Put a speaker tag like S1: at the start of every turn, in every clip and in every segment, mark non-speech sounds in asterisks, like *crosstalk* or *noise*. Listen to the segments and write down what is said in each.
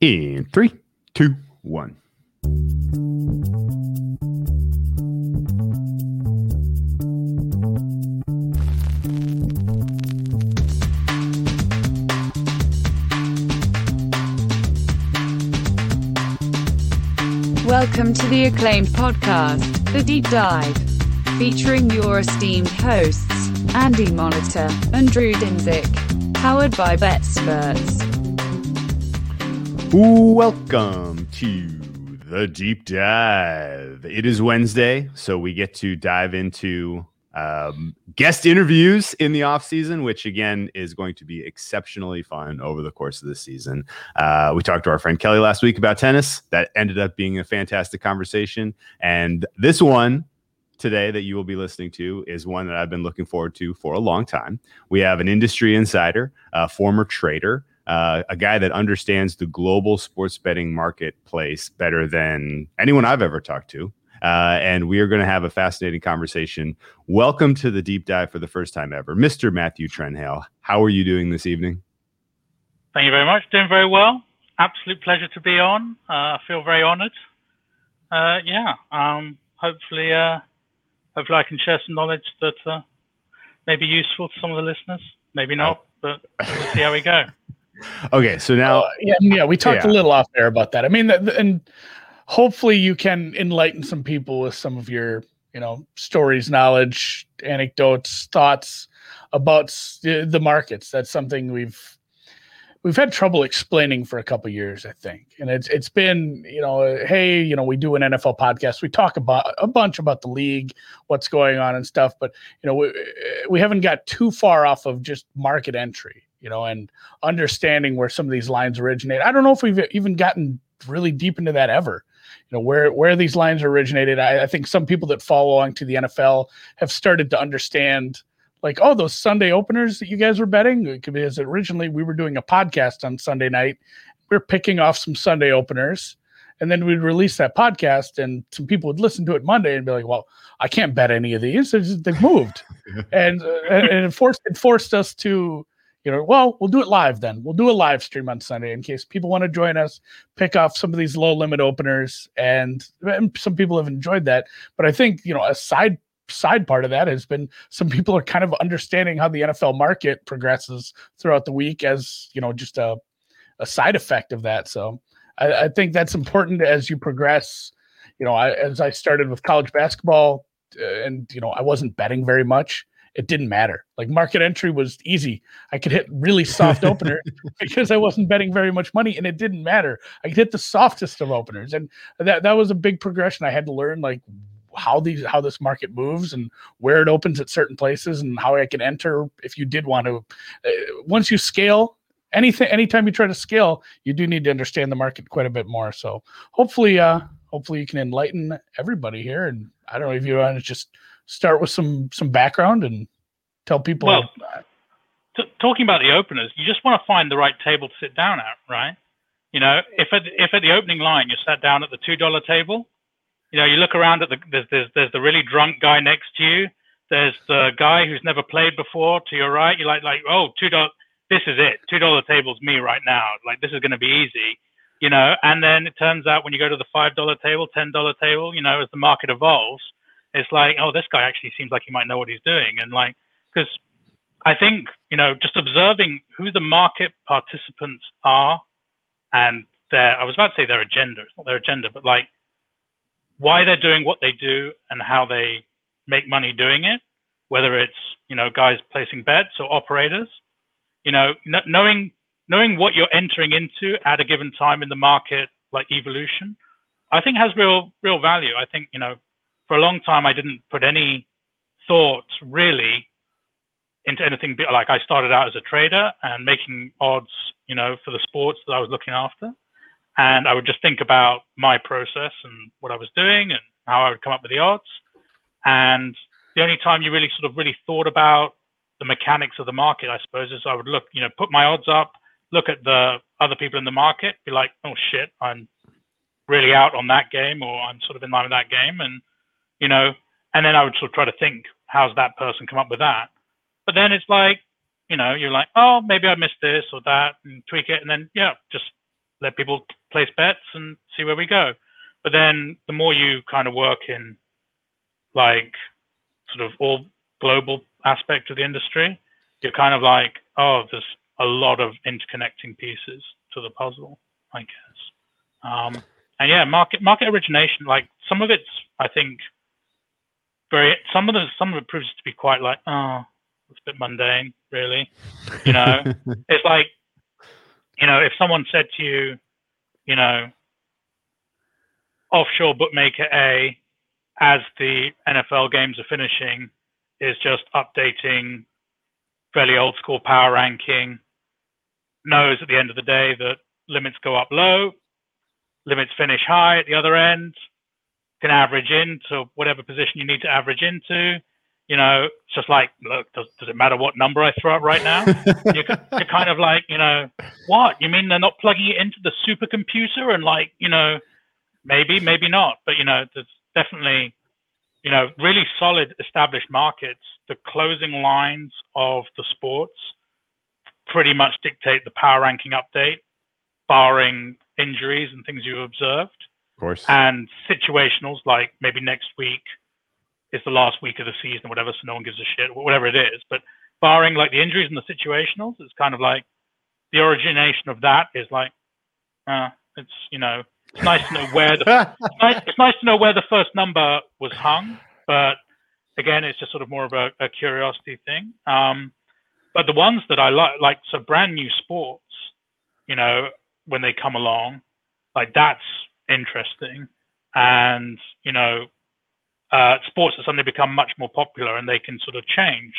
S1: In three, two, one.
S2: Welcome to the acclaimed podcast, The Deep Dive, featuring your esteemed hosts, Andy Molitor and Drew Dinsick, powered by BetSperts.
S1: Welcome to the deep dive. It is Wednesday, so we get to dive into um, guest interviews in the off season, which again is going to be exceptionally fun over the course of this season. Uh, we talked to our friend Kelly last week about tennis. That ended up being a fantastic conversation, and this one today that you will be listening to is one that I've been looking forward to for a long time. We have an industry insider, a former trader, uh, a guy that understands the global sports betting marketplace better than anyone I've ever talked to. Uh, and we are going to have a fascinating conversation. Welcome to the deep dive for the first time ever, Mr. Matthew Trenhaile. How are you doing this evening?
S3: Thank you very much. Doing very well. Absolute pleasure to be on. Uh, I feel very honored. Uh, yeah. Um, hopefully, uh, hopefully I can share some knowledge that uh, may be useful to some of the listeners. Maybe not, but we'll see how we go. *laughs*
S1: Okay, so now,
S4: uh, yeah, yeah, we talked yeah. a little off there about that. I mean, and hopefully you can enlighten some people with some of your, you know, stories, knowledge, anecdotes, thoughts about the markets. That's something we've we've had trouble explaining for a couple years, I think. And it's it's been, you know, hey, you know, we do an NFL podcast. We talk about a bunch about the league, what's going on and stuff, but you know, we, we haven't got too far off of just market entry, you know, and understanding where some of these lines originate. I don't know if we've even gotten really deep into that ever. You know, where where these lines originated. I, I think some people that follow along to the NFL have started to understand like, oh, those Sunday openers that you guys were betting, because originally we were doing a podcast on Sunday night. We are picking off some Sunday openers, and then we'd release that podcast, and some people would listen to it Monday and be like, well, I can't bet any of these; they've moved, *laughs* and uh, and it forced it forced us to. You know, well, we'll do it live then. We'll do a live stream on Sunday in case people want to join us, pick off some of these low limit openers, and, and some people have enjoyed that. But I think you know, a side side part of that has been some people are kind of understanding how the NFL market progresses throughout the week as you know just a a side effect of that. So I, I think that's important as you progress. You know, I, as I started with college basketball, uh, and you know, I wasn't betting very much. It didn't matter. Like market entry was easy. I could hit really soft *laughs* opener because I wasn't betting very much money, and it didn't matter. I could hit the softest of openers, and that that was a big progression. I had to learn like how these how this market moves and where it opens at certain places and how I can enter if you did want to. Uh, once you scale anything, anytime you try to scale, you do need to understand the market quite a bit more. So hopefully, uh, hopefully you can enlighten everybody here. And I don't know if you want to just start with some some background and tell people.
S3: Well, t- talking about the openers, you just want to find the right table to sit down at, right? You know, if at if at the opening line you sat down at the two dollar table, you know, you look around at the there's, there's there's the really drunk guy next to you. There's the guy who's never played before to your right. You're like like oh two dollar this is it two dollar table's me right now. Like this is going to be easy, you know. And then it turns out when you go to the five dollar table, ten dollar table, you know, as the market evolves, it's like oh this guy actually seems like he might know what he's doing. And like because I think you know just observing who the market participants are and their I was about to say their agenda. It's not their agenda, but like why they're doing what they do and how they make money doing it, whether it's you know guys placing bets or operators, you know knowing knowing what you're entering into at a given time in the market, like evolution, I think has real real value. I think you know for a long time I didn't put any thought really into anything like I started out as a trader and making odds, you know, for the sports that I was looking after. And I would just think about my process and what I was doing and how I would come up with the odds. And the only time you really sort of really thought about the mechanics of the market, I suppose, is I would look, you know, put my odds up, look at the other people in the market, be like, oh shit, I'm really out on that game, or I'm sort of in line with that game, and you know, and then I would sort of try to think, how's that person come up with that? But then it's like, you know, you're like, oh, maybe I missed this or that, and tweak it, and then yeah, just let people place bets and see where we go. But then the more you kind of work in like sort of all global aspect of the industry, you're kind of like, oh, there's a lot of interconnecting pieces to the puzzle, I guess. Um, and yeah, market market origination, like some of it's, I think, very some of the some of it proves to be quite like, oh, it's a bit mundane, really. You know, *laughs* it's like, you know, if someone said to you, you know, offshore bookmaker A, as the NFL games are finishing, is just updating fairly old school power ranking, knows at the end of the day that limits go up low, limits finish high at the other end, can average into whatever position you need to average into. You know, it's just like, look, does, does it matter what number I throw up right now? *laughs* you're, you're kind of like, you know, what? You mean they're not plugging it into the supercomputer and like, you know, maybe, maybe not. But, you know, there's definitely, you know, really solid established markets. The closing lines of the sports pretty much dictate the power ranking update, barring injuries and things you've observed.
S1: Of course.
S3: And situationals like maybe next week is the last week of the season or whatever, so no one gives a shit, whatever it is. But barring like the injuries and the situationals, it's kind of like the origination of that is like, uh, it's you know, it's nice to know where the *laughs* it's, nice, it's nice to know where the first number was hung, but again, it's just sort of more of a, a curiosity thing. Um, but the ones that I like, like so brand new sports, you know, when they come along, like that's interesting, and you know, uh, sports have suddenly become much more popular and they can sort of change,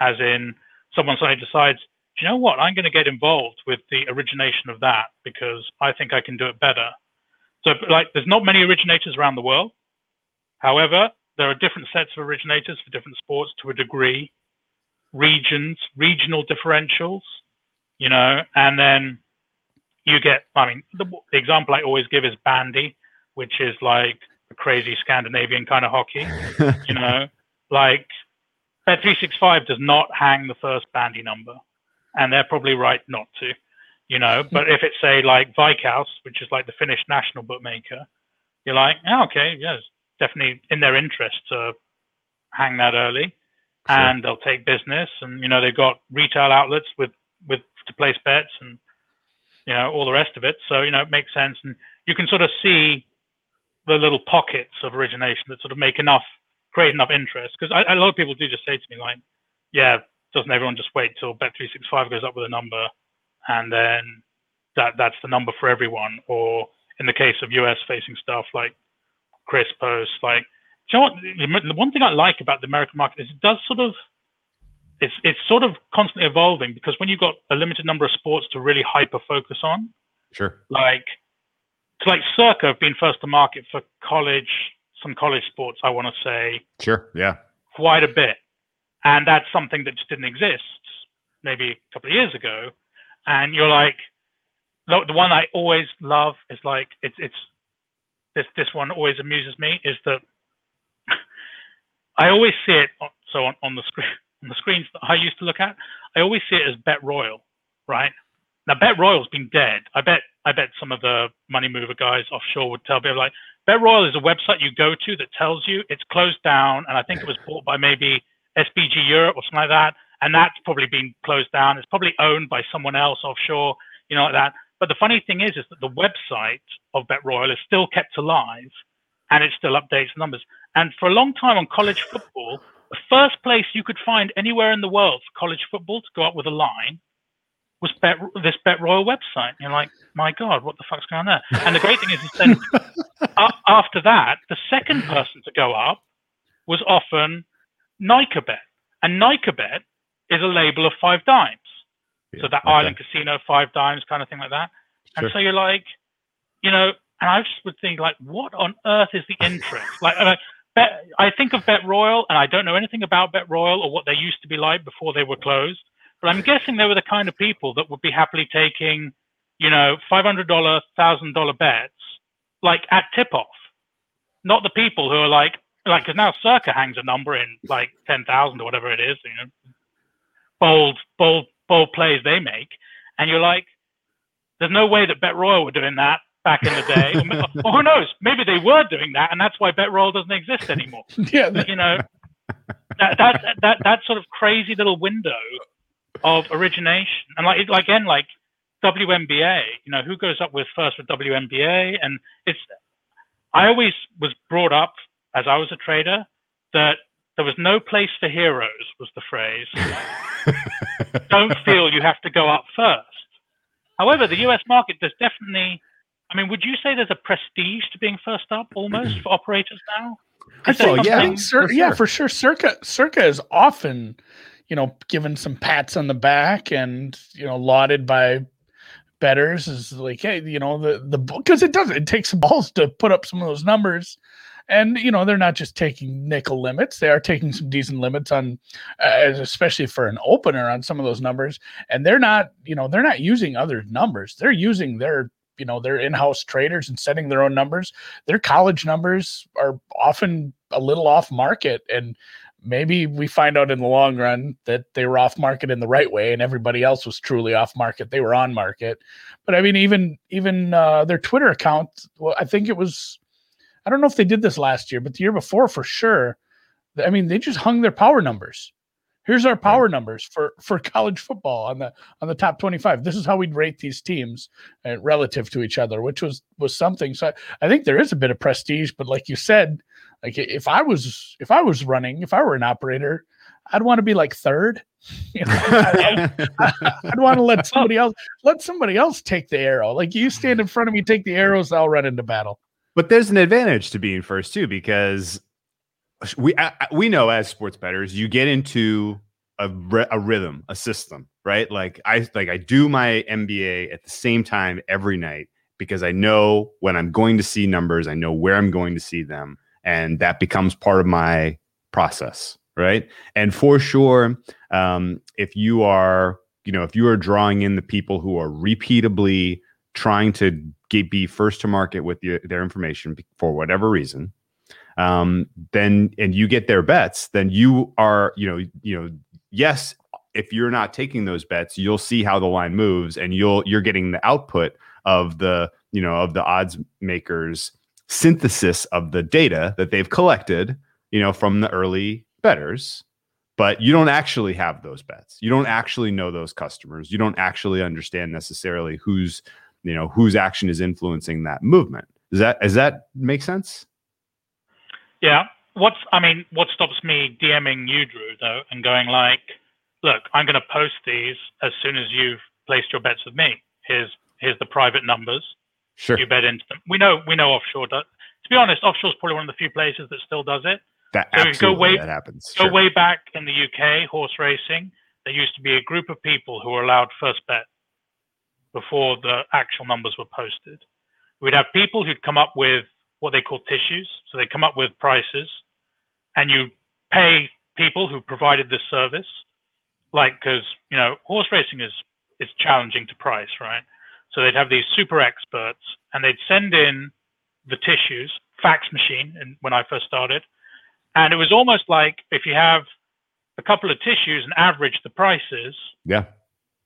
S3: as in someone suddenly decides, you know what, I'm going to get involved with the origination of that because I think I can do it better. So, like, there's not many originators around the world. However, there are different sets of originators for different sports to a degree, regions, regional differentials, you know, and then you get, I mean, the, the example I always give is bandy, which is like a crazy Scandinavian kind of hockey. *laughs* you know, like Bet365 does not hang the first bandy number, and they're probably right not to. You know, but if it's say like Veikkaus, which is like the Finnish national bookmaker, you're like, oh, okay, yes, definitely in their interest to hang that early, sure. and they'll take business, and you know they've got retail outlets with with to place bets and you know all the rest of it. So you know it makes sense, and you can sort of see the little pockets of origination that sort of make enough, create enough interest. Because a lot of people do just say to me like, "Yeah, doesn't everyone just wait till Bet365 goes up with a number, and then that that's the number for everyone?" Or in the case of US facing stuff like Chris posts, like, you know what? The one thing I like about the American market is it does sort of it's it's sort of constantly evolving because when you've got a limited number of sports to really hyper focus on,
S1: sure,
S3: like like Circa have been first to market for college, some college sports, I want to say.
S1: Sure, yeah.
S3: Quite a bit. And that's something that just didn't exist maybe a couple of years ago. And you're like, the, the one I always love is like, it's, it's, this, this one always amuses me is that *laughs* I always see it, so on, on the screen, on the screens that I used to look at, I always see it as Bet Royal, right? Now Bet Royal's been dead. I bet I bet some of the money mover guys offshore would tell people like Bet Royal is a website you go to that tells you it's closed down, and I think it was bought by maybe SBG Europe or something like that, and that's probably been closed down. It's probably owned by someone else offshore, you know, like that. But the funny thing is, is that the website of Bet Royal is still kept alive, and it still updates the numbers. And for a long time on college football, the first place you could find anywhere in the world for college football to go up with a line was Bet, this Bet Royal website. And you're like, my God, what the fuck's going on there? And the great thing is, is then *laughs* after that, the second person to go up was often NicaBet. And NicaBet is a label of five dimes. Yeah, so that okay. Island Casino, five dimes kind of thing like that. Sure. And so you're like, you know, and I just would think like, what on earth is the interest? like, I, bet, I think of Bet Royal, and I don't know anything about Bet Royal or what they used to be like before they were closed. But I'm guessing they were the kind of people that would be happily taking, you know, $500, $1,000 bets, like at tip off. Not the people who are like, like, because now Circa hangs a number in like 10,000 or whatever it is, you know, bold, bold, bold plays they make. And you're like, There's no way that Bet Royal were doing that back in the day. *laughs* or, who knows? Maybe they were doing that, and that's why Bet Royal doesn't exist anymore. *laughs*
S4: yeah,
S3: But, you know, that, that that that sort of crazy little window of origination, and like it- again, like WNBA, you know, who goes up with first with WNBA, and it's. I always was brought up as I was a trader that there was no place for heroes was the phrase. *laughs* Don't feel you have to go up first. However, the U.S. market there's definitely. I mean, would you say there's a prestige to being first up almost for operators now?
S4: I
S3: Is there
S4: think,
S1: yeah,
S4: I think Cir-
S1: for
S4: yeah,
S1: sure.
S4: for sure. Circa Circa is often, you know, given some pats on the back and you know lauded by bettors is like, hey, you know, the the because it does it takes balls to put up some of those numbers, and you know they're not just taking nickel limits; they are taking some decent limits on, uh, especially for an opener on some of those numbers, and they're not, you know, they're not using other numbers; they're using their you know their in-house traders and setting their own numbers their college numbers are often a little off market and maybe we find out in the long run that they were off market in the right way and everybody else was truly off market they were on market. But i mean even even uh, their twitter account well i think it was i don't know if they did this last year but the year before for sure i mean they just hung their power numbers here's our power numbers for for *laughs* college football on the on the top 25 this is how we'd rate these teams uh, relative to each other which was was something. So I, I think there is a bit of prestige but like you said like if i was if i was running if i were an operator i'd want to be like third. *laughs* You know I, would want to let somebody else let somebody else take the arrow. Like you stand in front of me take the arrows i'll run into battle.
S1: But there's an advantage to being first too, because we I, we know as sports bettors, you get into a, a rhythm, a system, right? Like I like I do my NBA at the same time every night because I know when I'm going to see numbers, I know where I'm going to see them, and that becomes part of my process, right? And for sure, um, if you are, you know, if you are drawing in the people who are repeatably trying to get, be first to market with your, their information for whatever reason, um, then and you get their bets, then you are, you know, you know, yes, if you're not taking those bets, you'll see how the line moves, and you'll you're getting the output of the you know of the odds makers synthesis of the data that they've collected, you know, from the early bettors. But you don't actually have those bets. You don't actually know those customers. You don't actually understand necessarily who's you know whose action is influencing that movement. Does that does that make sense?
S3: Yeah. What's I mean, what stops me DMing you, Drew, though, and going like, look, I'm going to post these as soon as you've placed your bets with me. Here's here's the private numbers.
S1: Sure.
S3: You bet into them. We know we know offshore does. To be honest, offshore is probably one of the few places that still does it.
S1: That
S3: So we go
S1: absolutely
S3: way-
S1: that happens.
S3: Go
S1: Sure.
S3: way back in the UK, horse racing, there used to be a group of people who were allowed first bet before the actual numbers were posted. We'd have people who'd come up with what they call tissues. So they come up with prices and you pay people who provided this service. Like, because, you know, horse racing is, is challenging to price, right? So they'd have these super experts and they'd send in the tissues, fax machine, and when I first started. And it was almost like if you have a couple of tissues and average the prices,
S1: Yeah.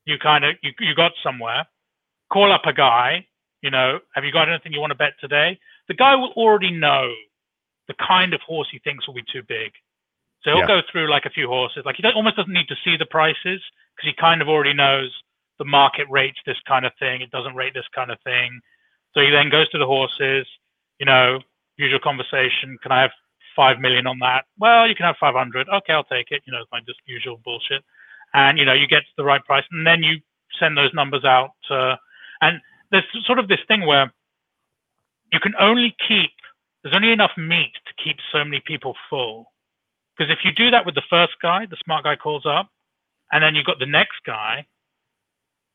S3: you kind of you, you got somewhere. Call up a guy, you know, have you got anything you want to bet today? The guy will already know the kind of horse he thinks will be too big. So he'll
S1: Yeah.
S3: go through like a few horses. Like he almost doesn't need to see the prices because he kind of already knows the market rates this kind of thing. It doesn't rate this kind of thing. So he then goes to the horses, you know, usual conversation. Can I have five million on that? Well, you can have 500. Okay, I'll take it. You know, it's like just usual bullshit. And, you know, you get to the right price and then you send those numbers out. Uh, and there's sort of this thing where you can only keep, there's only enough meat to keep so many people full. Because if you do that with the first guy, the smart guy calls up, and then you've got the next guy,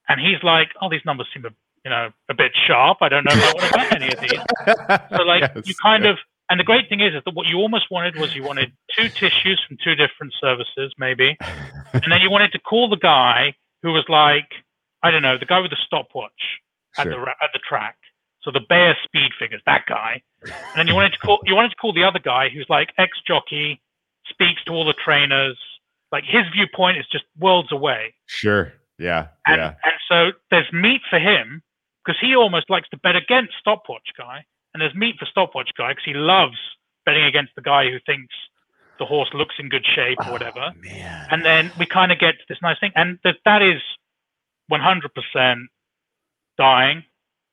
S3: and he's like, oh, these numbers seem a, you know, a bit sharp. I don't know if I want to bet any of these. *laughs* So like
S1: Yes.
S3: you kind of and the great thing is, is that what you almost wanted was you wanted two tissues from two different services, maybe, and then you wanted to call the guy who was like, I don't know, the guy with the stopwatch at the
S1: Sure.
S3: at the track. So the Beyer speed figures, that guy, and then you wanted to call you wanted to call the other guy who's like ex jockey, speaks to all the trainers, like his viewpoint is just worlds away.
S1: Sure. Yeah.
S3: And,
S1: yeah.
S3: and so there's meat for him, because he almost likes to bet against stopwatch guy, and there's meat for stopwatch guy because he loves betting against the guy who thinks the horse looks in good shape or oh, whatever.
S1: Oh, man.
S3: And then we kind of get to this nice thing, and that that is 100% dying,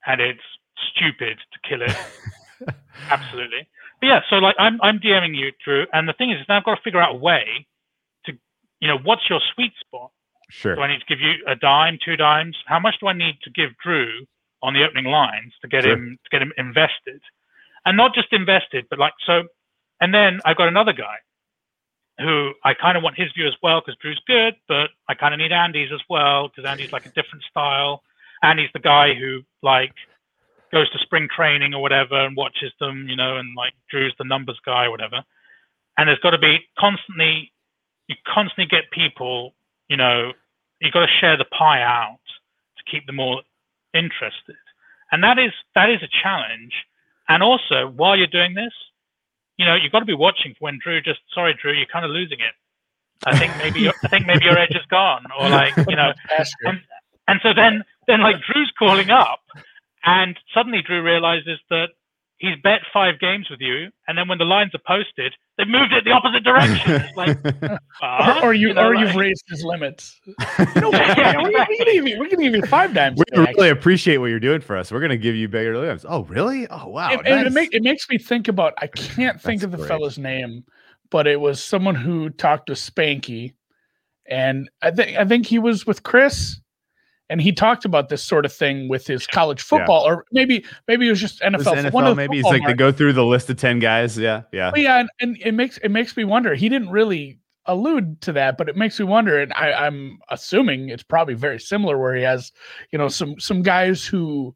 S3: and it's stupid to kill it. *laughs* Absolutely. But yeah, so like I'm I'm DMing you, Drew, and the thing is, now I've got to figure out a way to, you know, what's your sweet spot?
S1: Sure.
S3: Do I need to give you a dime, two dimes? How much do I need to give Drew on the opening lines to get
S1: Sure.
S3: him to get him invested? And not just invested, but like so. And then I've got another guy who I kind of want his view as well because Drew's good, but I kind of need Andy's as well because Andy's like a different style. Andy's the guy who like goes to spring training or whatever and watches them, you know, and like Drew's the numbers guy or whatever. And there's got to be constantly, you constantly get people, you know, you've got to share the pie out to keep them all interested. And that is that is a challenge. And also, while you're doing this, you know, you've got to be watching for when Drew just sorry, Drew, you're kind of losing it. I think maybe your, I think maybe your edge is gone, or like you know, *laughs* and and so then then like Drew's calling up, and suddenly Drew realizes that he's bet five games with you, and then when the lines are posted, they've moved it the opposite direction. *laughs* It's like, *laughs*
S4: or,
S3: ah,
S4: or you,
S3: know,
S4: or
S3: like-
S4: you've raised his limits. *laughs* No, yeah, we, we can give you, we can give five dimes.
S1: we
S4: today,
S1: really appreciate what you're doing for us. We're gonna give you bigger limbs. Oh, really? Oh, wow.
S4: and, and it, make, it makes me think about I can't think of the
S1: great.
S4: fellow's name, but it was someone who talked to Spanky, and I think I think he was with Chris, and he talked about this sort of thing with his college football, or maybe maybe it was just
S1: It was
S4: NFL.
S1: NFL,
S4: one of
S1: maybe it's
S4: football
S1: like they go through the list of 10 guys. Yeah. Yeah.
S4: But yeah, and, and it makes it makes me wonder. He didn't really allude to that, but it makes me wonder. And I, I'm assuming it's probably very similar, where he has, you know, some some guys who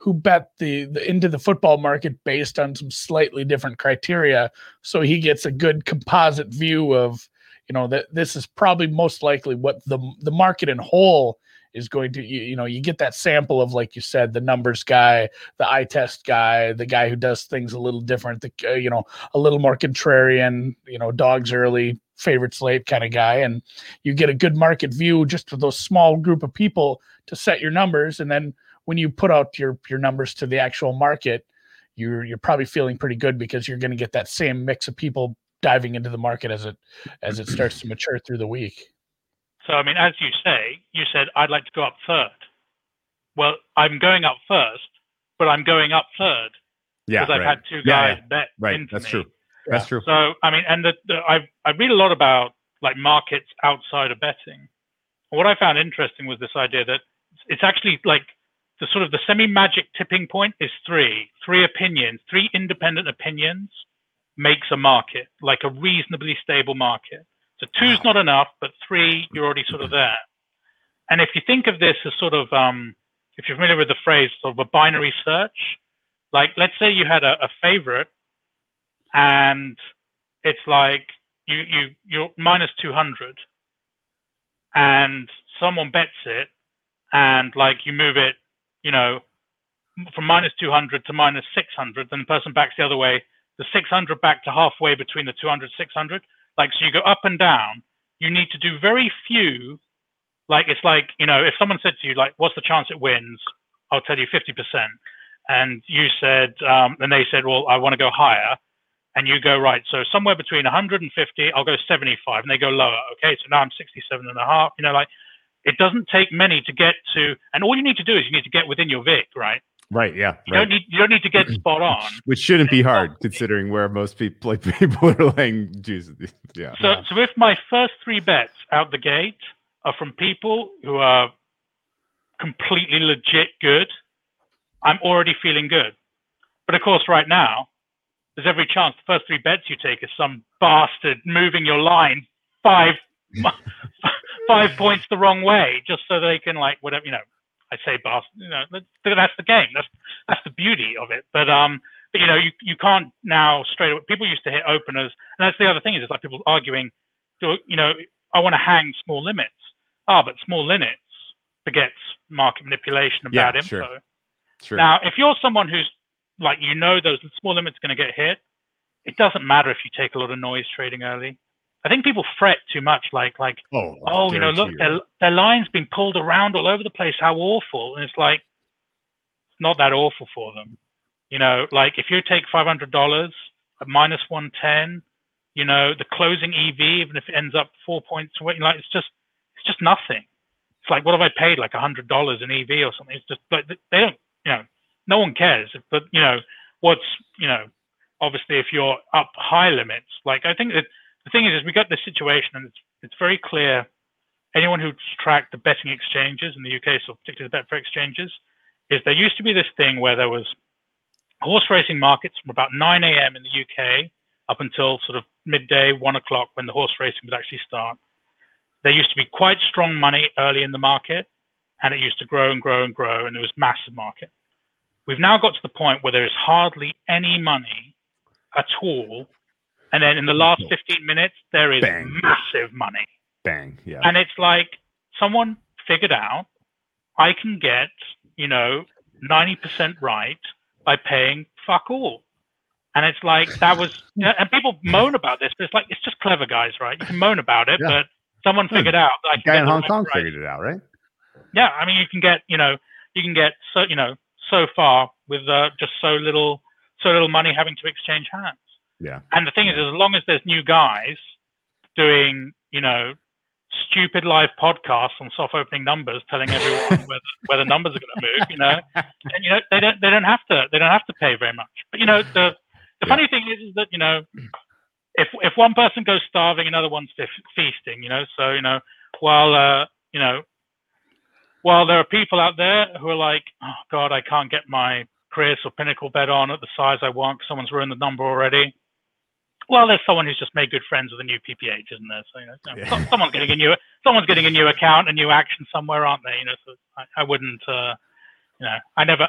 S4: who bet the, the into the football market based on some slightly different criteria, so he gets a good composite view of, you know, that this is probably most likely what the the market in whole is going to you, you know you get that sample of like you said the numbers guy the eye test guy the guy who does things a little different the uh, you know a little more contrarian, you know, dogs early, favorites late kind of guy. And you get a good market view just for those small group of people to set your numbers. And then when you put out your your numbers to the actual market, you're you're probably feeling pretty good because you're going to get that same mix of people diving into the market as it as it starts to mature through the week.
S3: So, I mean, as you say, you said, I'd like to go up third. Well, I'm going up first, but I'm going up third
S1: Yeah.
S3: because I've
S1: right.
S3: had two
S1: Yeah,
S3: guys bet
S1: Right.
S3: into
S1: That's
S3: me.
S1: true. That's true.
S3: So, I mean, and the, the, I I read a lot about like markets outside of betting. What I found interesting was this idea that it's actually like the sort of the semi-magic tipping point is three, three opinions, three independent opinions makes a market, like a reasonably stable market. So two's not enough, but three, you're already sort of there. And if you think of this as sort of, um, if you're familiar with the phrase, sort of a binary search, like let's say you had a, a favorite and it's like you you you're minus 200 and someone bets it and like you move it you know from minus 200 to minus 600 then the person backs the other way the 600 back to halfway between the 200 600 like so you go up and down. You need to do very few like it's like you know if someone said to you like what's the chance it wins? I'll tell you 50% and you said um, and they said well i want to go higher. And you go right so somewhere between 150 i'll go 75 and they go lower. Okay so now i'm 67 and a half. You know like it doesn't take many to get to and all you need to do is you need to get within your vig right
S1: Right. Yeah.
S3: you
S1: Right.
S3: don't need you don't need to get *clears throat* spot on
S1: Which shouldn't be hard considering where most people *laughs* like people are laying juice. Yeah.
S3: so so if my first three bets out the gate are from people who are completely legit good i'm already feeling good but of course right now there's every chance the first three bets you take is some bastard moving your line five *laughs* five points the wrong way just so they can like whatever you know I say bastard you know that's, that's the game that's that's the beauty of it but um but you know you you can't now straight away people used to hit openers and that's the other thing is it's like people arguing do you know I want to hang small limits ah but small limits begets market manipulation and
S1: Yeah,
S3: bad
S1: sure.
S3: info
S1: Sure.
S3: now, if you're someone who's like you know those small limits are going to get hit, it doesn't matter if you take a lot of noise trading early. I think people fret too much, like like
S1: oh,
S3: oh you know look
S1: guarantee
S3: their their line's been pulled around all over the place, how awful, and it's like not that awful for them. You know, like if you take five hundred dollars at minus one ten, you know, the closing EV, even if it ends up four points away, like it's just it's just nothing. It's like what have I paid like a hundred dollars in EV or something? It's just like they don't, you know, no one cares. But you know, what's you know, obviously if you're up high limits, like I think that the thing is, is we got this situation and it's it's very clear. Anyone who's tracked the betting exchanges in the UK, so particularly the Betfair exchanges, is there used to be this thing where there was horse racing markets from about 9 a.m. in the UK up until sort of midday, one o'clock when the horse racing would actually start. There used to be quite strong money early in the market, and it used to grow and grow and grow, and it was massive market. We've now got to the point where there is hardly any money at all, and then in the last 15 minutes there is
S1: Bang.
S3: massive money.
S1: Bang. Yeah.
S3: And it's like someone figured out I can get, you know, 90% right by paying fuck all. And it's like that was, *laughs* you know, and people moan about this, but it's like it's just clever guys, right? You can moan about it,
S1: Yeah.
S3: but someone figured out. That I can
S1: Guy in Hong Kong
S3: price.
S1: figured it out, right?
S3: Yeah, I mean, you can get, you know, you can get so, you know, so far with uh, just so little, so little money having to exchange hands.
S1: Yeah.
S3: And the thing is, as long as there's new guys doing, you know, stupid live podcasts on soft opening numbers, telling everyone *laughs* where the, where the numbers are going to move, you know, and you know they don't they don't have to they don't have to pay very much. But you know the the
S1: Yeah.
S3: funny thing is, is that you know if if one person goes starving, another one's fe- feasting. You know, so you know while uh, you know while there are people out there who are like, oh God, I can't get my Chris or Pinnacle bet on at the size I want because someone's ruined the number already. Well, there's someone who's just made good friends with a new PPH, isn't there? So you know,
S1: Yeah.
S3: so- someone's getting a new someone's getting a new account, a new action somewhere, aren't they? You know, so I, I wouldn't, uh, you know, I never,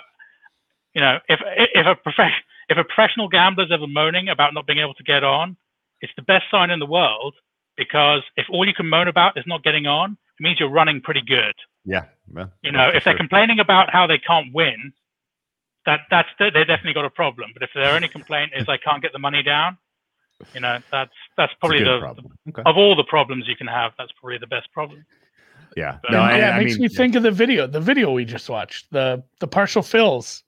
S3: you know, if if a profession if a professional gambler's ever moaning about not being able to get on, it's the best sign in the world because if all you can moan about is not getting on, it means you're running pretty good.
S1: Yeah. Well,
S3: You know, if they're
S1: sure.
S3: complaining about how they can't win, that that's they definitely got a problem. But if their only complaint is *laughs* I can't get the money down, you know, that's that's probably
S1: good
S3: the.
S1: Okay.
S3: of all the problems you can have, that's probably the best problem.
S1: Yeah.
S3: But-
S1: No, I,
S4: yeah, it
S1: I
S4: makes
S1: mean,
S4: me think of the video, the video we just watched, the the partial fills.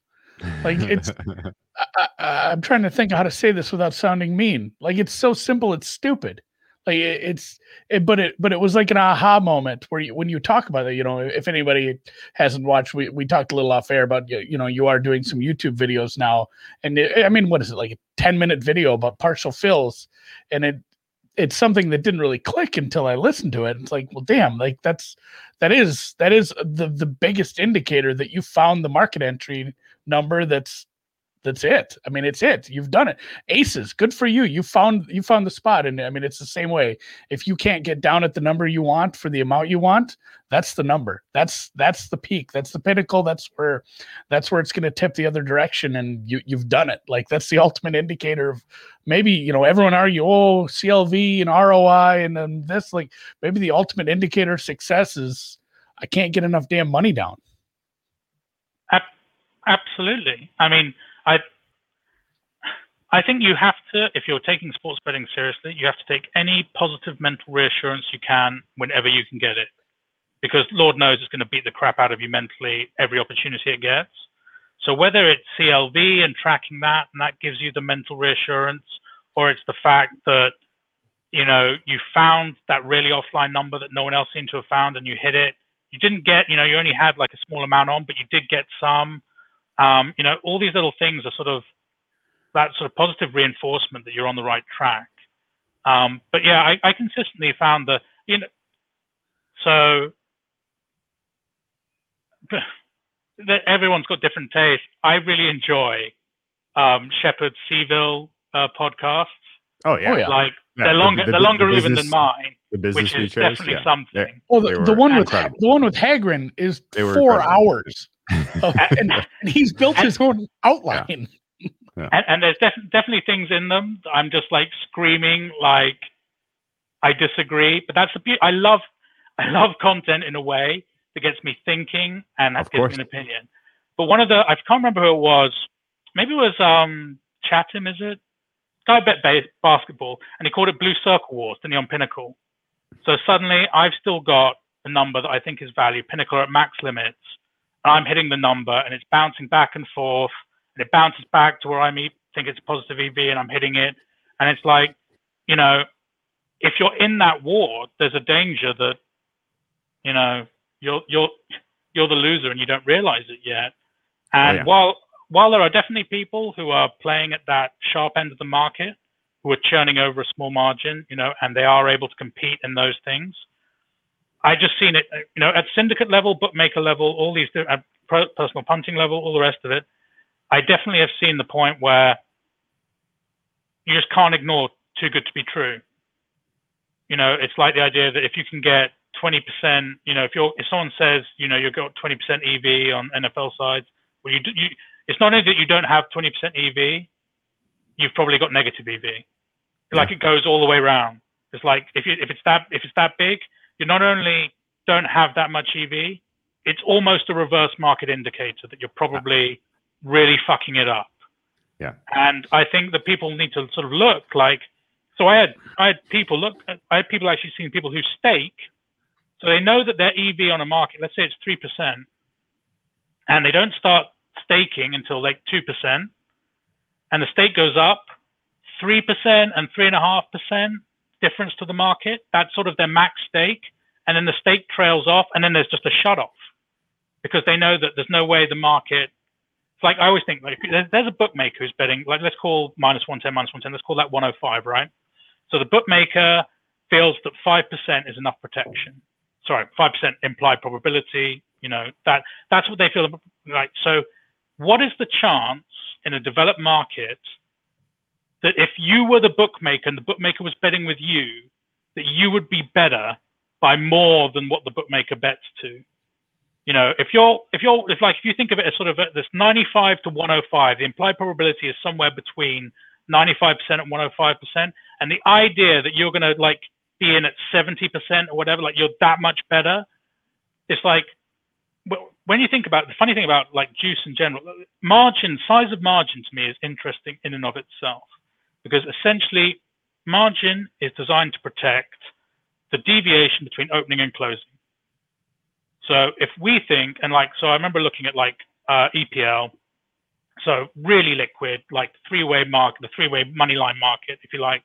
S4: like, it's- *laughs* I, I, I'm trying to think how to say this without sounding mean. Like it's so simple, it's stupid. Like it, it's, it, but it, but it was like an aha moment where you, when you talk about it, you know, if anybody hasn't watched, we, we talked a little off air about, you you know, you are doing some YouTube videos now, and it, I mean, what is it like a 10 minute video about partial fills, and it, it's something that didn't really click until I listened to it. It's like, well, damn, like that's that is that is the the biggest indicator that you found the market entry number that's that's it. I mean, it's it. You've done it. Aces, good for you. You found you found the spot. And I mean, it's the same way. If you can't get down at the number you want for the amount you want, that's the number. That's that's the peak. That's the pinnacle. That's where that's where it's going to tip the other direction. And you you've done it. Like that's the *laughs* ultimate indicator of maybe you know everyone argue oh CLV and ROI and then this like maybe the ultimate indicator of success is I can't get enough damn money down.
S3: Absolutely. I mean, I I think you have to, if you're taking sports betting seriously, you have to take any positive mental reassurance you can whenever you can get it, because Lord knows it's going to beat the crap out of you mentally every opportunity it gets. So whether it's CLV and tracking that, and that gives you the mental reassurance, or it's the fact that you know you found that really offline number that no one else seemed to have found, and you hit it. You didn't get, you know, you only had like a small amount on, but you did get some. Um, you know, all these little things are sort of that sort of positive reinforcement that you're on the right track. Um, but yeah, I, I consistently found that you know, so *laughs* that everyone's got different tastes. I really enjoy um, Shepard Seville uh, podcasts.
S4: Oh,
S1: oh yeah.
S4: yeah.
S3: Like
S1: Yeah,
S3: they're longer,
S1: the-
S3: they're
S1: the
S3: longer even than mine,
S1: The business
S3: which is
S1: features.
S3: definitely
S1: yeah.
S3: something.
S4: Well, the, the
S1: were
S4: one with
S1: incredible.
S4: the one with Hagren is
S1: They were
S4: four
S1: incredible.
S4: hours, of- *laughs* and, and he's built his own outline.
S3: and, and there's def- definitely things in them that I'm just like screaming like I disagree. But that's the beauty. I love I love content in a way that gets me thinking and that
S1: Of
S3: gives
S1: course.
S3: me an opinion. But one of the I can't remember who it was. Maybe it was um Chatham, is it? Guy bet basketball, and he called it Blue Circle Wars, didn't he, on Pinnacle? So suddenly I've still got a number that I think is value. Pinnacle at max limits, I'm hitting the number and it's bouncing back and forth and it bounces back to where I think it's positive EV and I'm hitting it. And it's like, you know, if you're in that war, there's a danger that, you know, you're you're you're the loser and you don't realize it yet. Oh, and oh, yeah. while while there are definitely people who are playing at that sharp end of the market, who are churning over a small margin, you know, and they are able to compete in those things. I just seen it, uh, you know, at syndicate level, bookmaker level, all these uh, at personal punting level, all the rest of it. I definitely have seen the point where you just can't ignore too good to be true. You know, it's like the idea that if you can get 20%, you know, if you're if someone says, you know, you've got 20% EV on NFL sides, well, you, you it's not only that you don't have 20% EV, you've probably got negative EV. Yeah. Like it goes all the way around. It's like if you if it's that if it's that big, you not only don't have that much EV, it's almost a reverse market indicator that you're probably really fucking it up.
S1: Yeah.
S3: And I think that people need to sort of look like. So I had I had people look. I had people actually seeing people who stake, so they know that their EV on a market, let's say it's three percent, and they don't start staking until like two percent, and the stake goes up three percent and three and a half percent difference to the market. That's sort of their max stake, and then the stake trails off, and then there's just a shut off because they know that there's no way the market It's like I always think like there's a bookmaker who's betting like let's call minus 110 minus 110 let's call that 105 right? So the bookmaker feels that 5% is enough protection. Sorry 5% implied probability you know that that's what they feel like so what is the chance in a developed market that if you were the bookmaker and the bookmaker was betting with you that you would be better by more than what the bookmaker bets to. You know, if you're if you're if like if you think of it as sort of this 95 to 105, the implied probability is somewhere between 95% and 105 percent, and the idea that you're going to like be in at 70 percent or whatever, like you're that much better, it's like when you think about the funny thing about like juice in general, margin size of margin to me is interesting in and of itself because essentially margin is designed to protect the deviation between opening and closing. So if we think, and like, so I remember looking at like uh, EPL, so really liquid, like three-way market, the three-way money line market, if you like,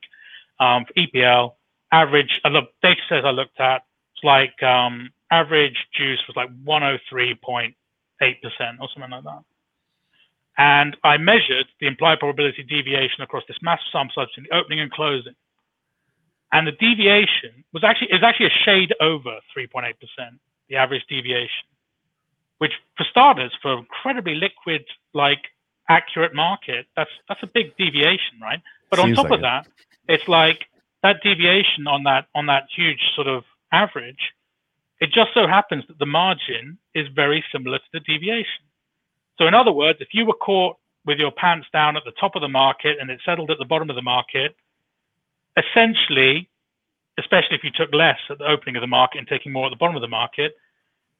S3: um, for EPL. Average, I look, data says I looked at, it's like um, average juice was like 103.8% or something like that. And I measured the implied probability deviation across this massive sample size between the opening and closing. And the deviation was actually is actually a shade over 3.8% the average deviation, which for starters, for incredibly liquid, like accurate market, that's that's a big deviation, right? But Seems on top like of it. that, it's like that deviation on that on that huge sort of average. It just so happens that the margin is very similar to the deviation. So in other words, if you were caught with your pants down at the top of the market and it settled at the bottom of the market, essentially especially if you took less at the opening of the market and taking more at the bottom of the market,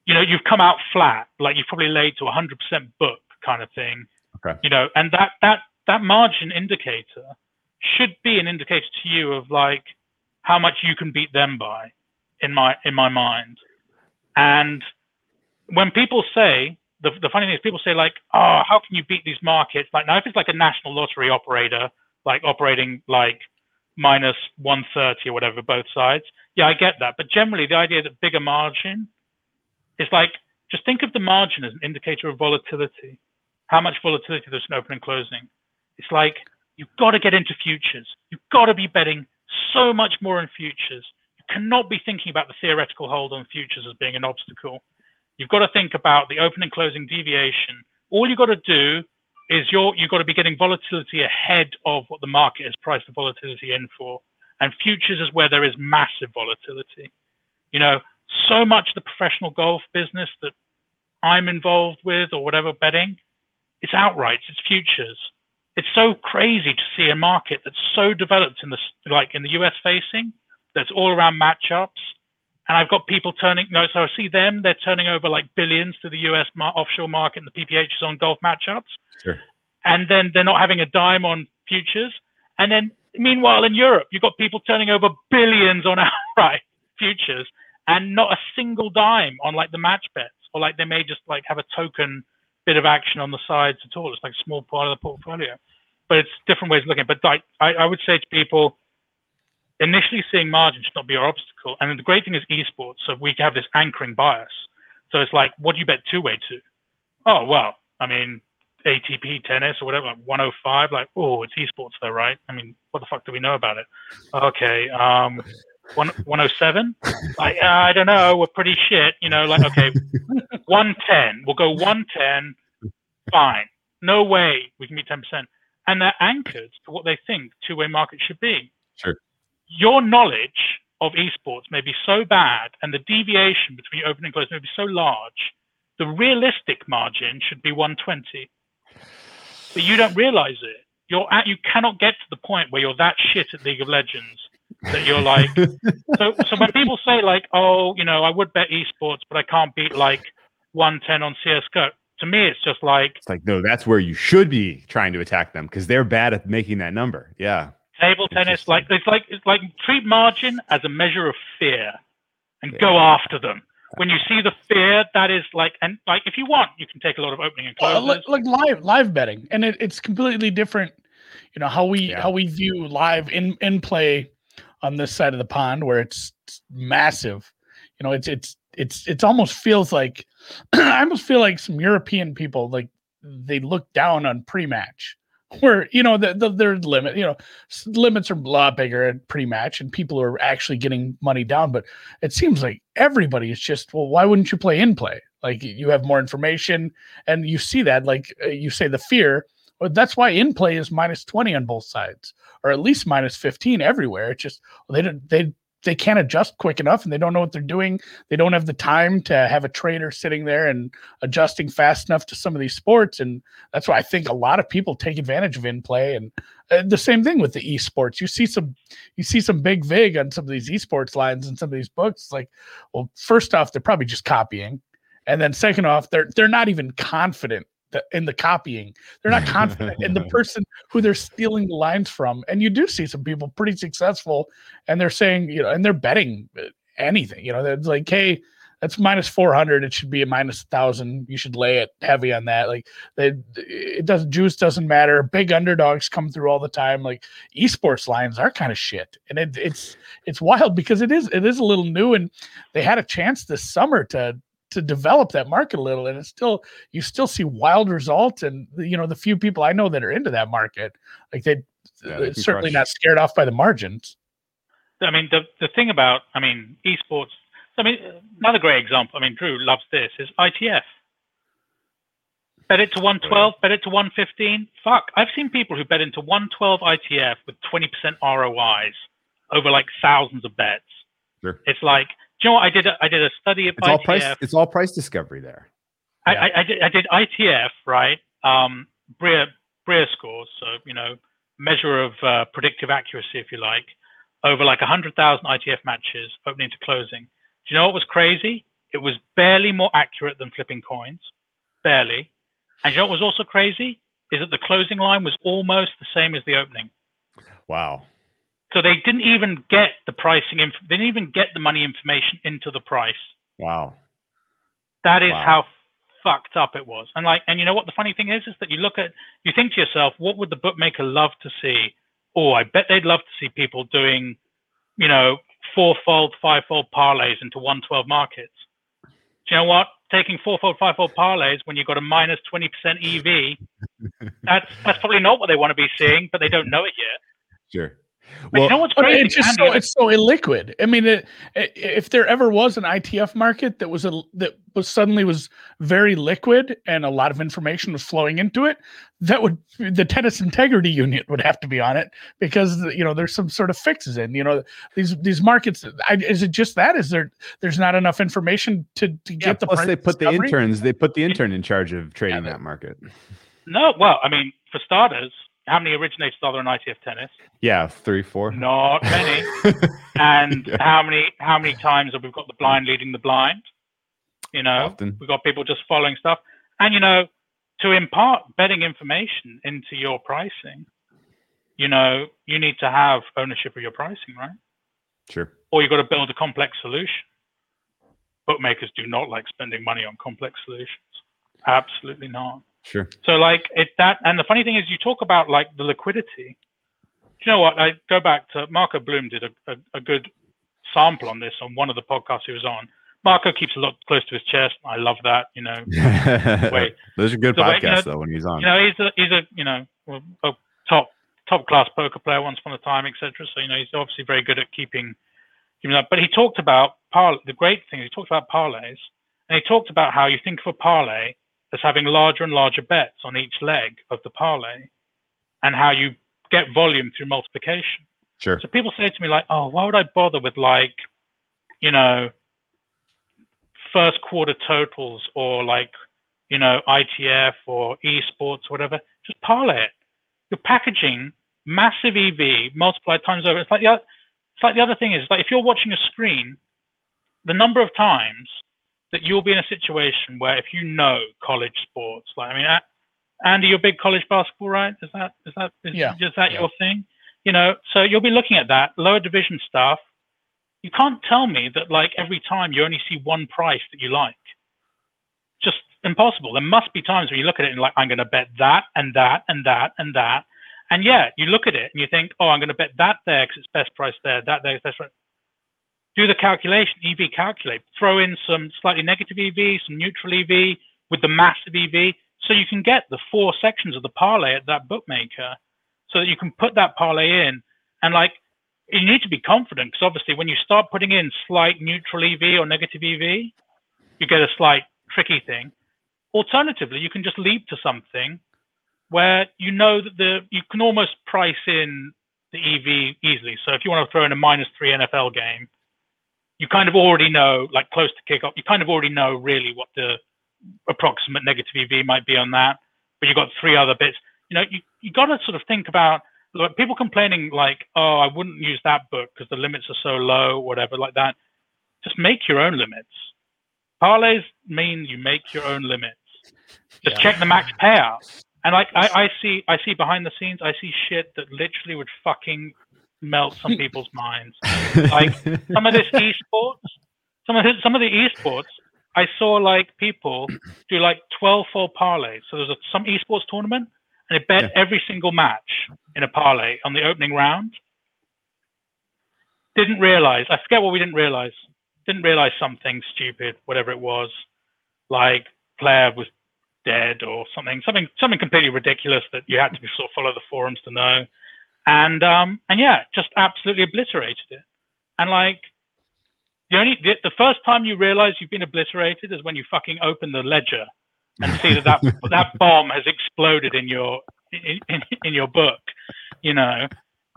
S3: you know, you've come out flat, like you've probably laid to 100% book kind of thing.
S1: Okay.
S3: You know, and that that that margin indicator should be an indicator to you of like how much you can beat them by, in my in my mind. And when people say the the funny thing is people say like, oh, how can you beat these markets? Like now if it's like a national lottery operator, like operating like minus 130 or whatever, both sides. Yeah, I get that. But generally, the idea that bigger margin is like just think of the margin as an indicator of volatility. How much volatility there's in opening and closing. It's like you've got to get into futures. You've got to be betting so much more in futures. You cannot be thinking about the theoretical hold on futures as being an obstacle. You've got to think about the open and closing deviation. All you've got to do is you're you've got to be getting volatility ahead of what the market has priced the volatility in for. And futures is where there is massive volatility. You know, so much of the professional golf business that I'm involved with or whatever betting, it's outright, it's futures. It's so crazy to see a market that's so developed in the like in the US facing, that's all around matchups. And I've got people turning no, so I see them, they're turning over like billions to the US mar- offshore market and the PPHs on golf matchups.
S1: Sure.
S3: And then they're not having a dime on futures. And then meanwhile in Europe, you've got people turning over billions on *laughs* outright futures and not a single dime on like the match bets. or like they may just like have a token bit of action on the sides at all. It's like a small part of the portfolio, but it's different ways of looking. But like I, I would say to people, initially seeing margin should not be our obstacle. And the great thing is esports, so we have this anchoring bias. So it's like, what do you bet two way to? Oh well, I mean, ATP tennis or whatever, like 105. Like, oh, it's esports though, right? I mean, what the fuck do we know about it? Okay, um, one, 107. Like, uh, I don't know. We're pretty shit. You know, like okay, *laughs* 110. We'll go 110. Fine. No way we can be 10%. And they're anchored to what they think two-way market should be.
S1: Sure.
S3: Your knowledge of esports may be so bad, and the deviation between open and close may be so large. The realistic margin should be 120 but you don't realize it. You're at, you cannot get to the point where you're that shit at League of Legends that you're like. *laughs* so, so when people say like, oh, you know, I would bet esports, but I can't beat like 110 on CS:GO. To me, it's just like
S1: it's like no, that's where you should be trying to attack them because they're bad at making that number. Yeah,
S3: table tennis, like it's like it's like treat margin as a measure of fear and yeah. go after them when you see the fear, that is like, and like if you want, you can take a lot of opening and closes.
S4: Well, like, live live betting, and it, it's completely different. You know how we yeah. how we view live in in play on this side of the pond, where it's massive. You know, it's it's it's it's almost feels like *clears throat* I almost feel like some European people like they look down on pre-match where you know the, the their limit you know limits are a lot bigger at pretty much and people are actually getting money down but it seems like everybody is just well why wouldn't you play in play? Like you have more information and you see that like uh, you say the fear well, that's why in play is minus 20 on both sides or at least minus 15 everywhere. It's just well, they don't they they can't adjust quick enough and they don't know what they're doing. They don't have the time to have a trainer sitting there and adjusting fast enough to some of these sports. And that's why I think a lot of people take advantage of in play. And uh, the same thing with the esports. You see some, you see some big vig on some of these esports lines and some of these books. It's like, well, first off, they're probably just copying. And then second off, they're they're not even confident the, in the copying. They're not confident in the *laughs* person who they're stealing the lines from. And you do see some people pretty successful, and they're saying, you know, and they're betting uh, anything. You know, they're like, hey, that's minus 400 it should be a minus 1000 you should lay it heavy on that like they, it doesn't juice doesn't matter big underdogs come through all the time like esports lines are kind of shit and it, it's it's wild because it is it is a little new and they had a chance this summer to to develop that market a little and it's still you still see wild results and you know the few people i know that are into that market like they yeah, they uh, certainly not scared off by the margins.
S3: I mean the the thing about i mean esports i mean another great example i mean drew loves this is itf bet it to 112 bet it to 115 fuck i've seen people who bet into 112 itf with 20% rois over like thousands of bets.
S1: Sure.
S3: it's like you know what? I did a, I did a study of
S1: it's ITF. All price, it's all price discovery there.
S3: I, yeah. I, I, did, I did ITF, right? Um, Brier, Brier scores, so, you know, measure of uh, predictive accuracy, if you like, over like 100,000 ITF matches, opening to closing. Do you know what was crazy? It was barely more accurate than flipping coins, barely. And you know what was also crazy? Is that the closing line was almost the same as the opening.
S1: Wow.
S3: So they didn't even get the pricing. Inf- they didn't even get the money information into the price.
S1: Wow.
S3: That is wow. how fucked up it was. And like, and you know what the funny thing is, is that you look at, you think to yourself, what would the bookmaker love to see? Oh, I bet they'd love to see people doing, you know, fourfold, fivefold parlays into 112 markets. Do you know what? Taking fourfold, fivefold parlays when you've got a minus 20% EV, *laughs* that's that's probably not what they want to be seeing, but they don't know it yet.
S1: Sure.
S3: Well, you know what's crazy?
S4: It's just so it's so illiquid. I mean, it, it, if there ever was an ITF market that was a that was suddenly was very liquid and a lot of information was flowing into it, that would the tennis integrity unit would have to be on it because you know there's some sort of fixes in. You know these these markets. I, is it just that? Is there there's not enough information to to yeah, get the
S1: plus they put discovery? the interns. They put the intern in charge of trading yeah, that market.
S3: No, well, I mean, for starters, how many originators are there in ITF tennis?
S1: Yeah, three, four.
S3: Not many. *laughs* and yeah. how many how many times have we got the blind leading the blind? You know, Often. we've got people just following stuff. And you know, to impart betting information into your pricing, you know, you need to have ownership of your pricing, right?
S1: Sure.
S3: Or you've got to build a complex solution. bookmakers do not like spending money on complex solutions. Absolutely not.
S1: Sure.
S3: So like it that and the funny thing is you talk about like the liquidity. Do you know what? I go back to Marco Blume did a, a, a good sample on this on one of the podcasts he was on. Marco keeps a lot close to his chest. I love that. You know, *laughs*
S1: Wait, those are good podcasts
S3: you know-
S1: though when he's on.
S3: you know, he's a he's a you know a top top class poker player once upon a time, etc. So you know, he's obviously very good at keeping keeping up. But he talked about par. The great thing he talked about parlays, and he talked about how you think of a parlay as having larger and larger bets on each leg of the parlay, and how you get volume through multiplication.
S1: sure.
S3: So people say to me like, "Oh, why would I bother with like, you know, first quarter totals or like, you know, ITF or esports or whatever? Just parlay it. You're packaging massive EV multiplied times over. It's like the other, it's like the other thing is like if you're watching a screen, the number of times that you'll be in a situation where if you know college sports, like I mean, Andy, you're big college basketball, right? Is that is that is,
S4: Yeah.
S3: is that
S4: Yeah.
S3: your thing? You know, so you'll be looking at that lower division stuff. You can't tell me that like every time you only see one price that you like. Just impossible. There must be times where you look at it and like I'm going to bet that and that and that and that. And yeah, you look at it and you think, oh, I'm going to bet that there because it's best price there, that there is best price. Do the calculation, EV calculate. Throw in some slightly negative EV, some neutral EV with the massive EV, so you can get the four sections of the parlay at that bookmaker, so that you can put that parlay in. And like, you need to be confident because obviously, when you start putting in slight neutral EV or negative EV, you get a slight tricky thing. Alternatively, you can just leap to something where you know that the you can almost price in the EV easily. So if you want to throw in a minus three NFL game, you kind of already know, like close to kickoff, you kind of already know really what the approximate negative EV might be on that. But you've got three other bits. You know, you, you got to sort of think about like, people complaining like, oh, I wouldn't use that book because the limits are so low, whatever, like that. Just make your own limits. Parlays mean you make your own limits. Just
S4: Yeah.
S3: check the max payout. And like I, I see I see behind the scenes, I see shit that literally would fucking melt some *laughs* people's minds. Like, Some of this esports, some of the, some of the esports, I saw like people do like twelve full parlays. So there's a, some esports tournament, and it bet
S1: Yeah.
S3: every single match in a parlay on the opening round. Didn't realize. I forget what we didn't realize. Didn't realize something stupid, whatever it was, like player was dead or something, something, something completely ridiculous that you had to be sort of follow the forums to know, and um, and yeah, just absolutely obliterated it. And like the only the, the first time you realize you've been obliterated is when you fucking open the ledger and see that that, *laughs* that bomb has exploded in your in, in, in your book, you know.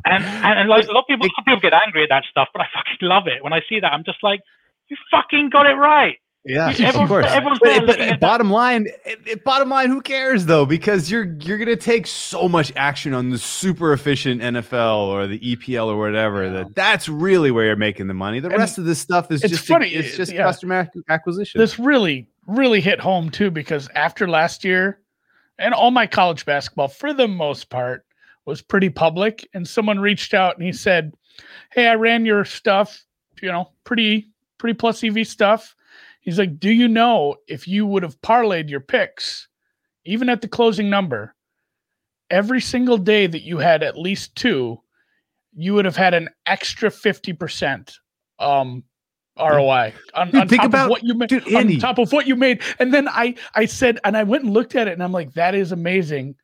S3: And, and and like a lot of people, a lot of people get angry at that stuff, but I fucking love it. When I see that, I'm just like, you fucking got it right.
S1: Yeah,
S3: Everyone's-
S1: of course. But, but
S3: at that.
S1: bottom line, it, it- bottom line, who cares though? Because you're you're gonna take so much action on the super efficient NFL or the EPL or whatever.
S4: Yeah.
S1: That that's really where you're making the money. The
S4: And
S1: rest of this stuff is
S4: it's
S1: just
S4: funny,
S1: It's just
S4: yeah.
S1: customer acquisition.
S4: this really really hit home too because after last year and all my college basketball for the most part was pretty public and someone reached out and he said hey i ran your stuff you know pretty pretty plus ev stuff he's like do you know if you would have parlayed your picks even at the closing number every single day that you had at least two you would have had an extra 50% um ROI on,
S1: Dude,
S4: on
S1: think
S4: top
S1: about-
S4: of what you made
S1: dude,
S4: on top of what you made. And then I I said, and I went and looked at it, and I'm like, that is amazing.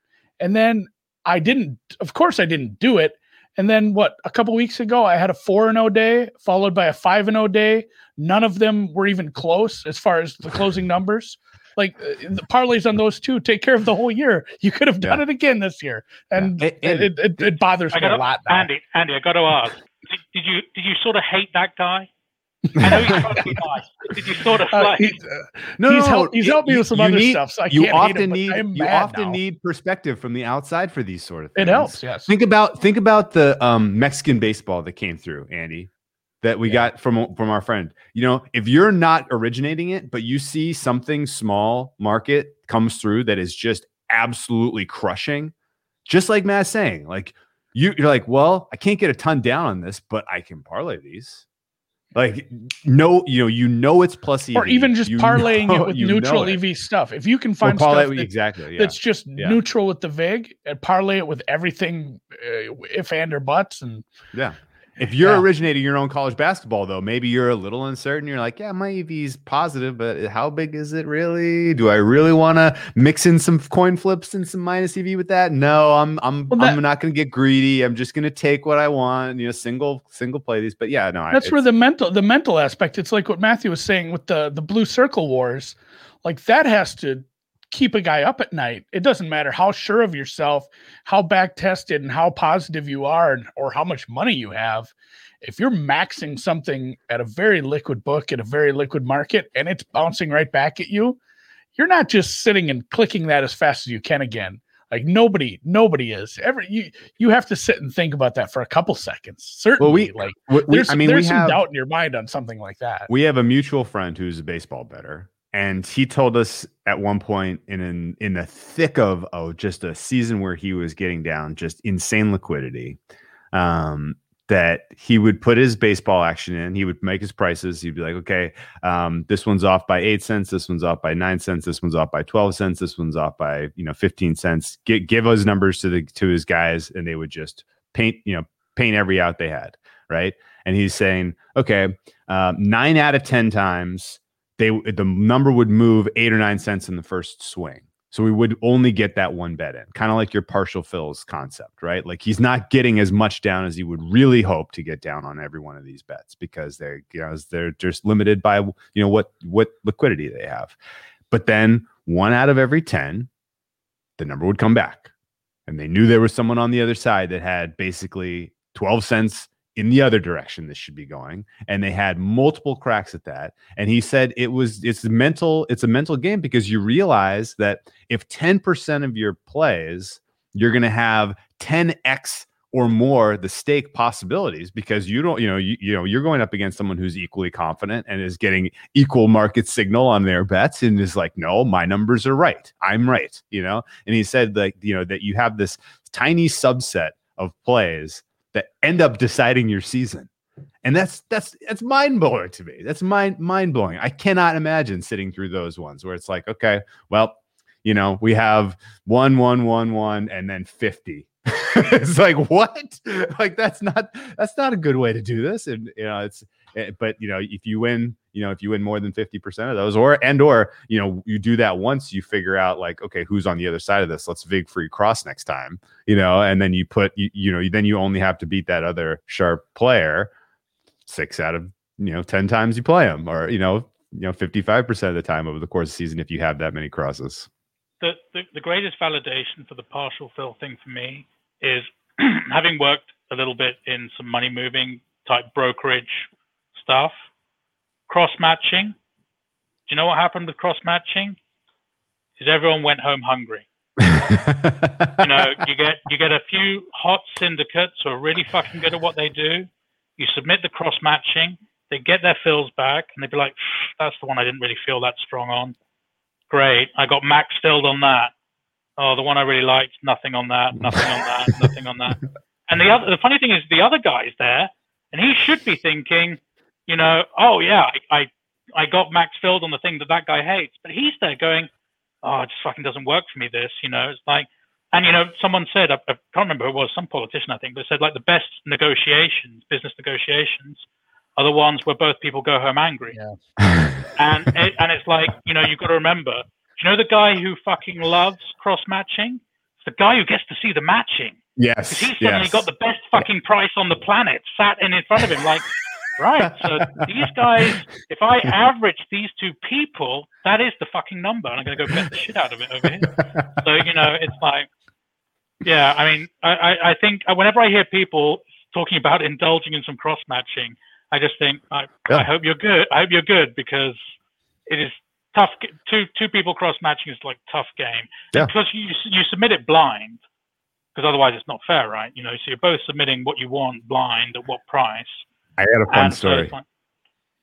S4: And then I didn't, of course, I didn't do it. And then what? A couple weeks ago, I had a four and zero day, followed by a five and zero day. None of them were even close as far as the closing numbers. Like uh, the parlays on those two take care of the whole year. You could have done
S1: Yeah.
S4: it again this year, and
S1: Yeah. And-
S4: it, it, it bothers
S3: I
S4: me a lot. Now.
S3: Andy, Andy, I got to ask, did, did you did you sort of hate that guy? *laughs* I know he's *laughs* trying to be nice. Did you sort of
S4: Uh,
S3: like?
S4: uh,
S1: no,
S4: he's
S1: no,
S4: helped- he's
S1: it-
S4: helped me with some other
S1: need-
S4: stuff, so I
S1: you
S4: can't
S1: often need
S4: I'm
S1: you often
S4: now.
S1: need perspective from the outside for these sort of things.
S4: it helps. Yes.
S1: Think about think about the um, Mexican baseball that came through, Andy, that we
S4: Yeah.
S1: got from from our friend. You know, if you're not originating it, but you see something small market comes through that is just absolutely crushing, just like Matt's saying, like you, you're like, well, I can't get a ton down on this, but I can parlay these. Like no, you know, you know it's plus EV,
S4: or even just
S1: You
S4: parlaying
S1: know-
S4: it *laughs* with neutral
S1: it.
S4: EV stuff. If you can find
S1: parlay-
S4: stuff that-
S1: exactly. Yeah.
S4: that's just
S1: Yeah.
S4: neutral with the vig and parlay it with everything, uh, if and or buts, and
S1: Yeah. If you're
S4: Yeah.
S1: originating your own college basketball, though, maybe you're a little uncertain. You're like, yeah, my EV's positive, but how big is it really? Do I really want to mix in some coin flips and some minus EV with that? No, I'm I'm
S4: Well, that-
S1: I'm not going to get greedy. I'm just going to take what I want. You know, single single play these. But yeah, no, I-
S4: that's where the mental the mental aspect. It's like what Matthew was saying with the the blue circle wars. Like that has to keep a guy up at night. It doesn't matter how sure of yourself, how back tested, and how positive you are, and, or how much money you have. If you're maxing something at a very liquid book at a very liquid market and it's bouncing right back at you, you're not just sitting and clicking that as fast as you can again. Like nobody, nobody is. Every you you have to sit and think about that for a couple seconds. Certainly,
S1: we-
S4: like
S1: we-
S4: there's,
S1: I mean,
S4: there's some
S1: have
S4: doubt in your mind on something like that.
S1: we have a mutual friend who's a baseball better and he told us at one point in an, in the thick of oh just a season where he was getting down just insane liquidity um that he would put his baseball action in. He would make his prices. He'd be like okay um this one's off by 8 cents this one's off by 9 cents this one's off by 12 cents this one's off by you know 15 cents. Gi- give those numbers to the to his guys and they would just paint you know paint every out they had right? And he's saying okay um, nine out of ten times they the number would move eight or nine cents in the first swing. So we would only get that one bet in kind of like your partial fills concept right? Like he's not getting as much down as he would really hope to get down on every one of these bets because they're you know they're just limited by you know what what liquidity they have. But then one out of every 10 the number would come back. And they knew there was someone on the other side that had basically 12 cents in the other direction this should be going and they had multiple cracks at that. And he said it was it's mental it's a mental game because you realize that if 10% of your plays you're going to have 10x or more the stake possibilities because you don't you know you, you know you're going up against someone who's equally confident and is getting equal market signal on their bets and is like no my numbers are right. I'm right you know? And he said like you know that you have this tiny subset of plays that end up deciding your season. And that's that's that's mind blowing to me. That's mind mind blowing i cannot imagine sitting through those ones where it's like okay well you know we have one one one one and then 50 *laughs* it's like what? *laughs* Like that's not that's not a good way to do this. And you know it's eh, but you know if you win you know if you win more than 50% of those or and or you know you do that once you figure out like okay who's on the other side of this? Let's vig free cross next time you know and then you put you, you know then you only have to beat that other sharp player six out of you know 10 times you play them or you know you know 55% of the time over the course of the season if you have that many crosses.
S3: The, the, the greatest validation for the partial fill thing for me is *clears throat* having worked a little bit in some money moving type brokerage stuff, cross matching. Do you know what happened with cross matching? Is everyone went home hungry. *laughs* You know, you get you get a few hot syndicates who are really fucking good at what they do. You submit the cross matching, they get their fills back, and they'd be like, "That's the one I didn't really feel that strong on." Great, I got max filled on that. Oh, the one I really liked, nothing on that, nothing on that, *laughs* nothing on that. And the other, the funny thing is, the other guy's there, and he should be thinking, you know, oh yeah, I, I, I got max filled on the thing that that guy hates, but he's there going, oh, it just fucking doesn't work for me. This, you know, it's like, and you know, someone said, I, I can't remember who it was, some politician I think, but said like the best negotiations, business negotiations, are the ones where both people go home angry. *laughs* And it, and it's like, you know, you've got to remember, do you know the guy who fucking loves cross matching? It's the guy who gets to see the matching.
S1: yes
S3: Because he's suddenly
S1: yes.
S3: got the best fucking price on the planet sat in in front of him. Like, right. *laughs* So these guys, if I average these two people, that is the fucking number. And I'm going to go bet the shit out of it over here. So, you know, it's like, yeah, I mean, I, I, I think uh, whenever I hear people talking about indulging in some cross matching, I just think, I,
S1: Yeah.
S3: I hope you're good. I hope you're good because it is tough. Two two people cross matching is like tough game.
S1: Yeah.
S3: Because you you submit it blind, because otherwise it's not fair, right? You know, so you're both submitting what you want blind at what price.
S1: I had a fun
S3: And uh,
S1: story
S3: it's like-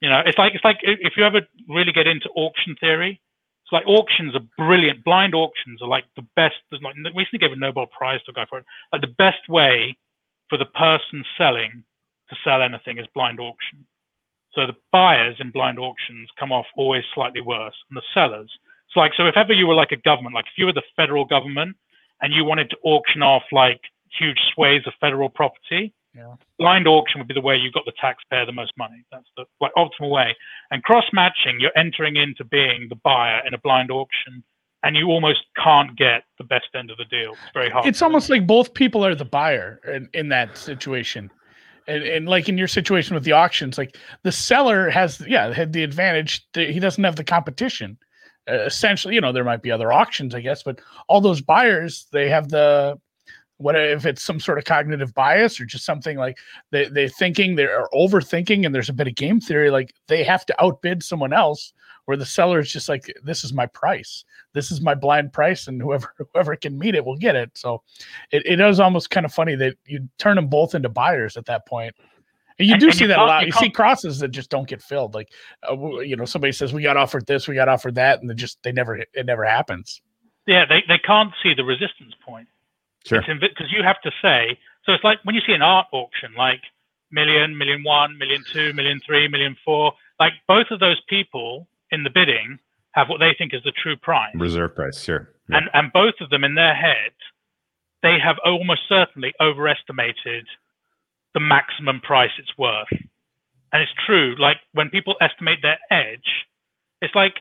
S3: you know, it's like it's like if you ever really get into auction theory, it's like auctions are brilliant. Blind auctions are like the best. There's like recently gave a Nobel Prize to a guy for it. Like the best way for the person selling to sell anything is blind auction. So the buyers in blind auctions come off always slightly worse than the sellers. It's like so if ever you were like a government, like if you were the federal government and you wanted to auction off like huge swathes of federal property,
S4: Yeah.
S3: blind auction would be the way you got the taxpayer the most money. That's the like optimal way. And cross matching, you're entering into being the buyer in a blind auction, and you almost can't get the best end of the deal. It's very hard.
S4: It's almost like both people are the buyer in, in that situation. And, and like in your situation with the auctions, like the seller has, yeah, had the advantage. that He doesn't have the competition. Uh, essentially, you know, there might be other auctions, I guess, but all those buyers, they have the, what if it's some sort of cognitive bias or just something like they, they're thinking they're overthinking and there's a bit of game theory, like they have to outbid someone else where the seller is just like, this is my price. This is my blind price. And whoever, *laughs* whoever can meet it will get it. So it, it is almost kind of funny that you turn them both into buyers at that point. And you
S3: And-
S4: do
S3: and
S4: see
S3: you
S4: that a lot.
S3: you
S4: You, see crosses that just don't get filled. Like, uh, you know, somebody says we got offered this, we got offered that, and they just they never it never happens.
S3: yeah, they, they can't see the resistance point.
S1: Sure.
S3: because you have to say so it's like when you see an art auction like million million one million two million three million four like both of those people in the bidding have what they think is the true price
S1: Reserve price, sure. Yeah.
S3: and and both of them in their head they have almost certainly overestimated the maximum price it's worth and it's true like when people estimate their edge it's like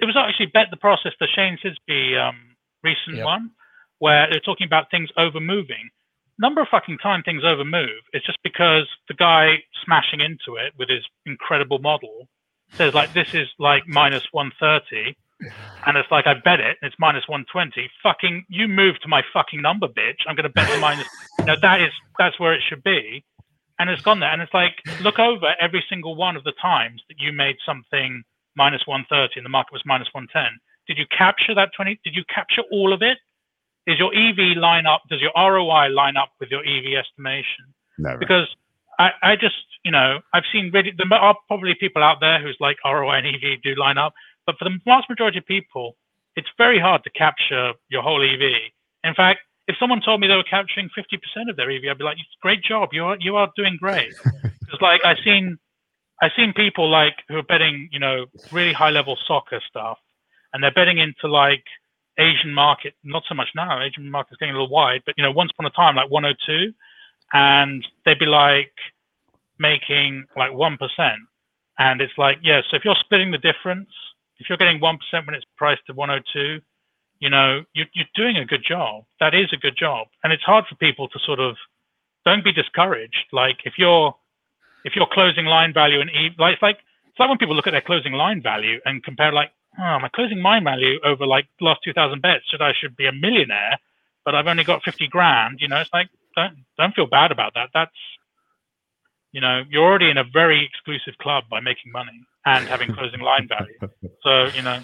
S3: it was actually bet the process the shane sisby um, recent
S4: Yep.
S3: one where they're talking about things over moving number of fucking time things over move it's just because the guy smashing into it with his incredible model says like this is like minus 130 and it's like I bet it, and it's minus one twenty. Fucking, you move to my fucking number, bitch. I'm gonna bet the minus. *laughs* Know, that is that's where it should be, and it's gone there. And it's like look over every single one of the times that you made something minus one thirty, and the market was minus one ten. Did you capture that twenty? Did you capture all of it? Is your EV line up? Does your ROI line up with your EV estimation?
S1: Never.
S3: because I, I just, you know, I've seen really, there are probably people out there who's like ROI and EV do line up, but for the vast majority of people, it's very hard to capture your whole EV. In fact, if someone told me they were capturing 50% of their EV, I'd be like, great job. You are, you are doing great. *laughs* Because like I've seen, I've seen people like who are betting, you know, really high level soccer stuff and they're betting into like Asian market, not so much now. Asian market's getting a little wide, but you know, once upon a time, like 102, and they'd be like making like 1%. And it's like, yeah, so if you're splitting the difference, if you're getting 1% when it's priced to 102, you know, you're, you're doing a good job. That is a good job. And it's hard for people to sort of don't be discouraged. Like if you're, if your closing line value and e- like, it's like, it's like when people look at their closing line value and compare like, oh, my closing line value over like last 2000 bets should I should be a millionaire, but I've only got 50 grand. You know, it's like, don't, don't feel bad about that. That's, you know, you're already in a very exclusive club by making money and having closing line value. So, you know,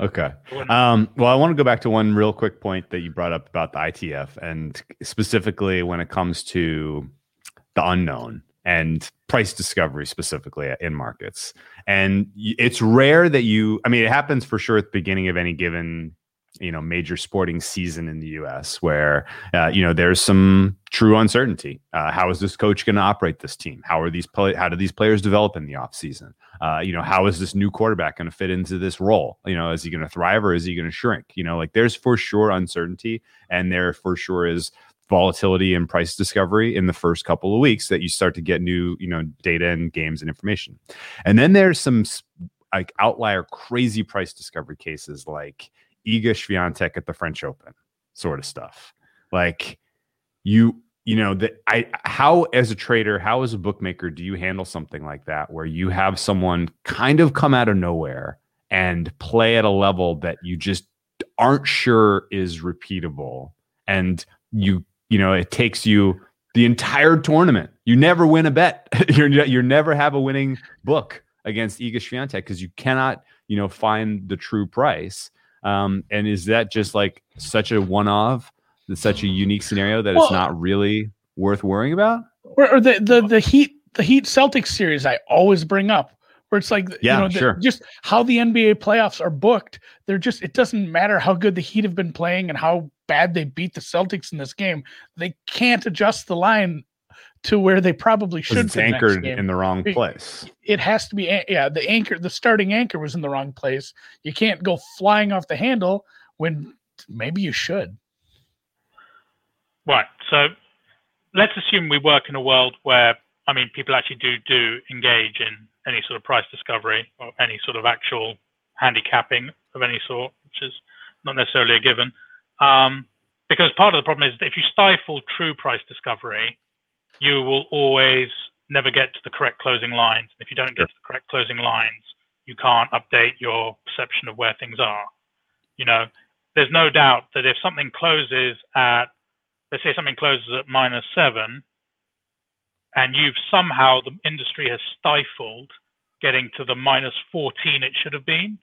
S1: Okay. Um, well, I want to go back to one real quick point that you brought up about the ITF and specifically when it comes to the unknown and price discovery specifically in markets. And it's rare that you, I mean, it happens for sure at the beginning of any given, you know, major sporting season in the US where, uh, you know, there's some true uncertainty. Uh, how is this coach going to operate this team? How are these play, how do these players develop in the offseason? Uh, you know, how is this new quarterback going to fit into this role? You know, is he going to thrive or is he going to shrink? You know, like there's for sure uncertainty, and there for sure is volatility and price discovery in the first couple of weeks that you start to get new, you know, data and games and information. And then there's some like outlier crazy price discovery cases like Iga Swiatek at the French Open, sort of stuff. Like you you know that i how as a trader how as a bookmaker do you handle something like that where you have someone kind of come out of nowhere and play at a level that you just aren't sure is repeatable and you you know it takes you the entire tournament you never win a bet *laughs* you're you never have a winning book against Iga Swiatek because you cannot you know find the true price um and is that just like such a one-off such a unique scenario that
S4: Well-
S1: it's not really worth worrying about.
S4: Or, or the, the the Heat the Heat Celtics series I always bring up, where it's like
S1: Yeah,
S4: you know
S1: sure.
S4: just how the NBA playoffs are booked. They're just it doesn't matter how good the Heat have been playing and how bad they beat the Celtics in this game. They can't adjust the line to where they probably should.
S1: It's anchored in the wrong place.
S4: It has to be, yeah. The anchor, the starting anchor was in the wrong place. You can't go flying off the handle when maybe you should.
S3: Right. So let's assume we work in a world where, I mean, people actually do do engage in any sort of price discovery or any sort of actual handicapping of any sort, which is not necessarily a given. Um, because part of the problem is that if you stifle true price discovery, you will always never get to the correct closing lines. And if you don't get to the correct closing lines, you can't update your perception of where things are. You know, there's no doubt that if something closes at, let's say something closes at minus seven, and you've somehow the industry has stifled getting to the minus 14 it should have been,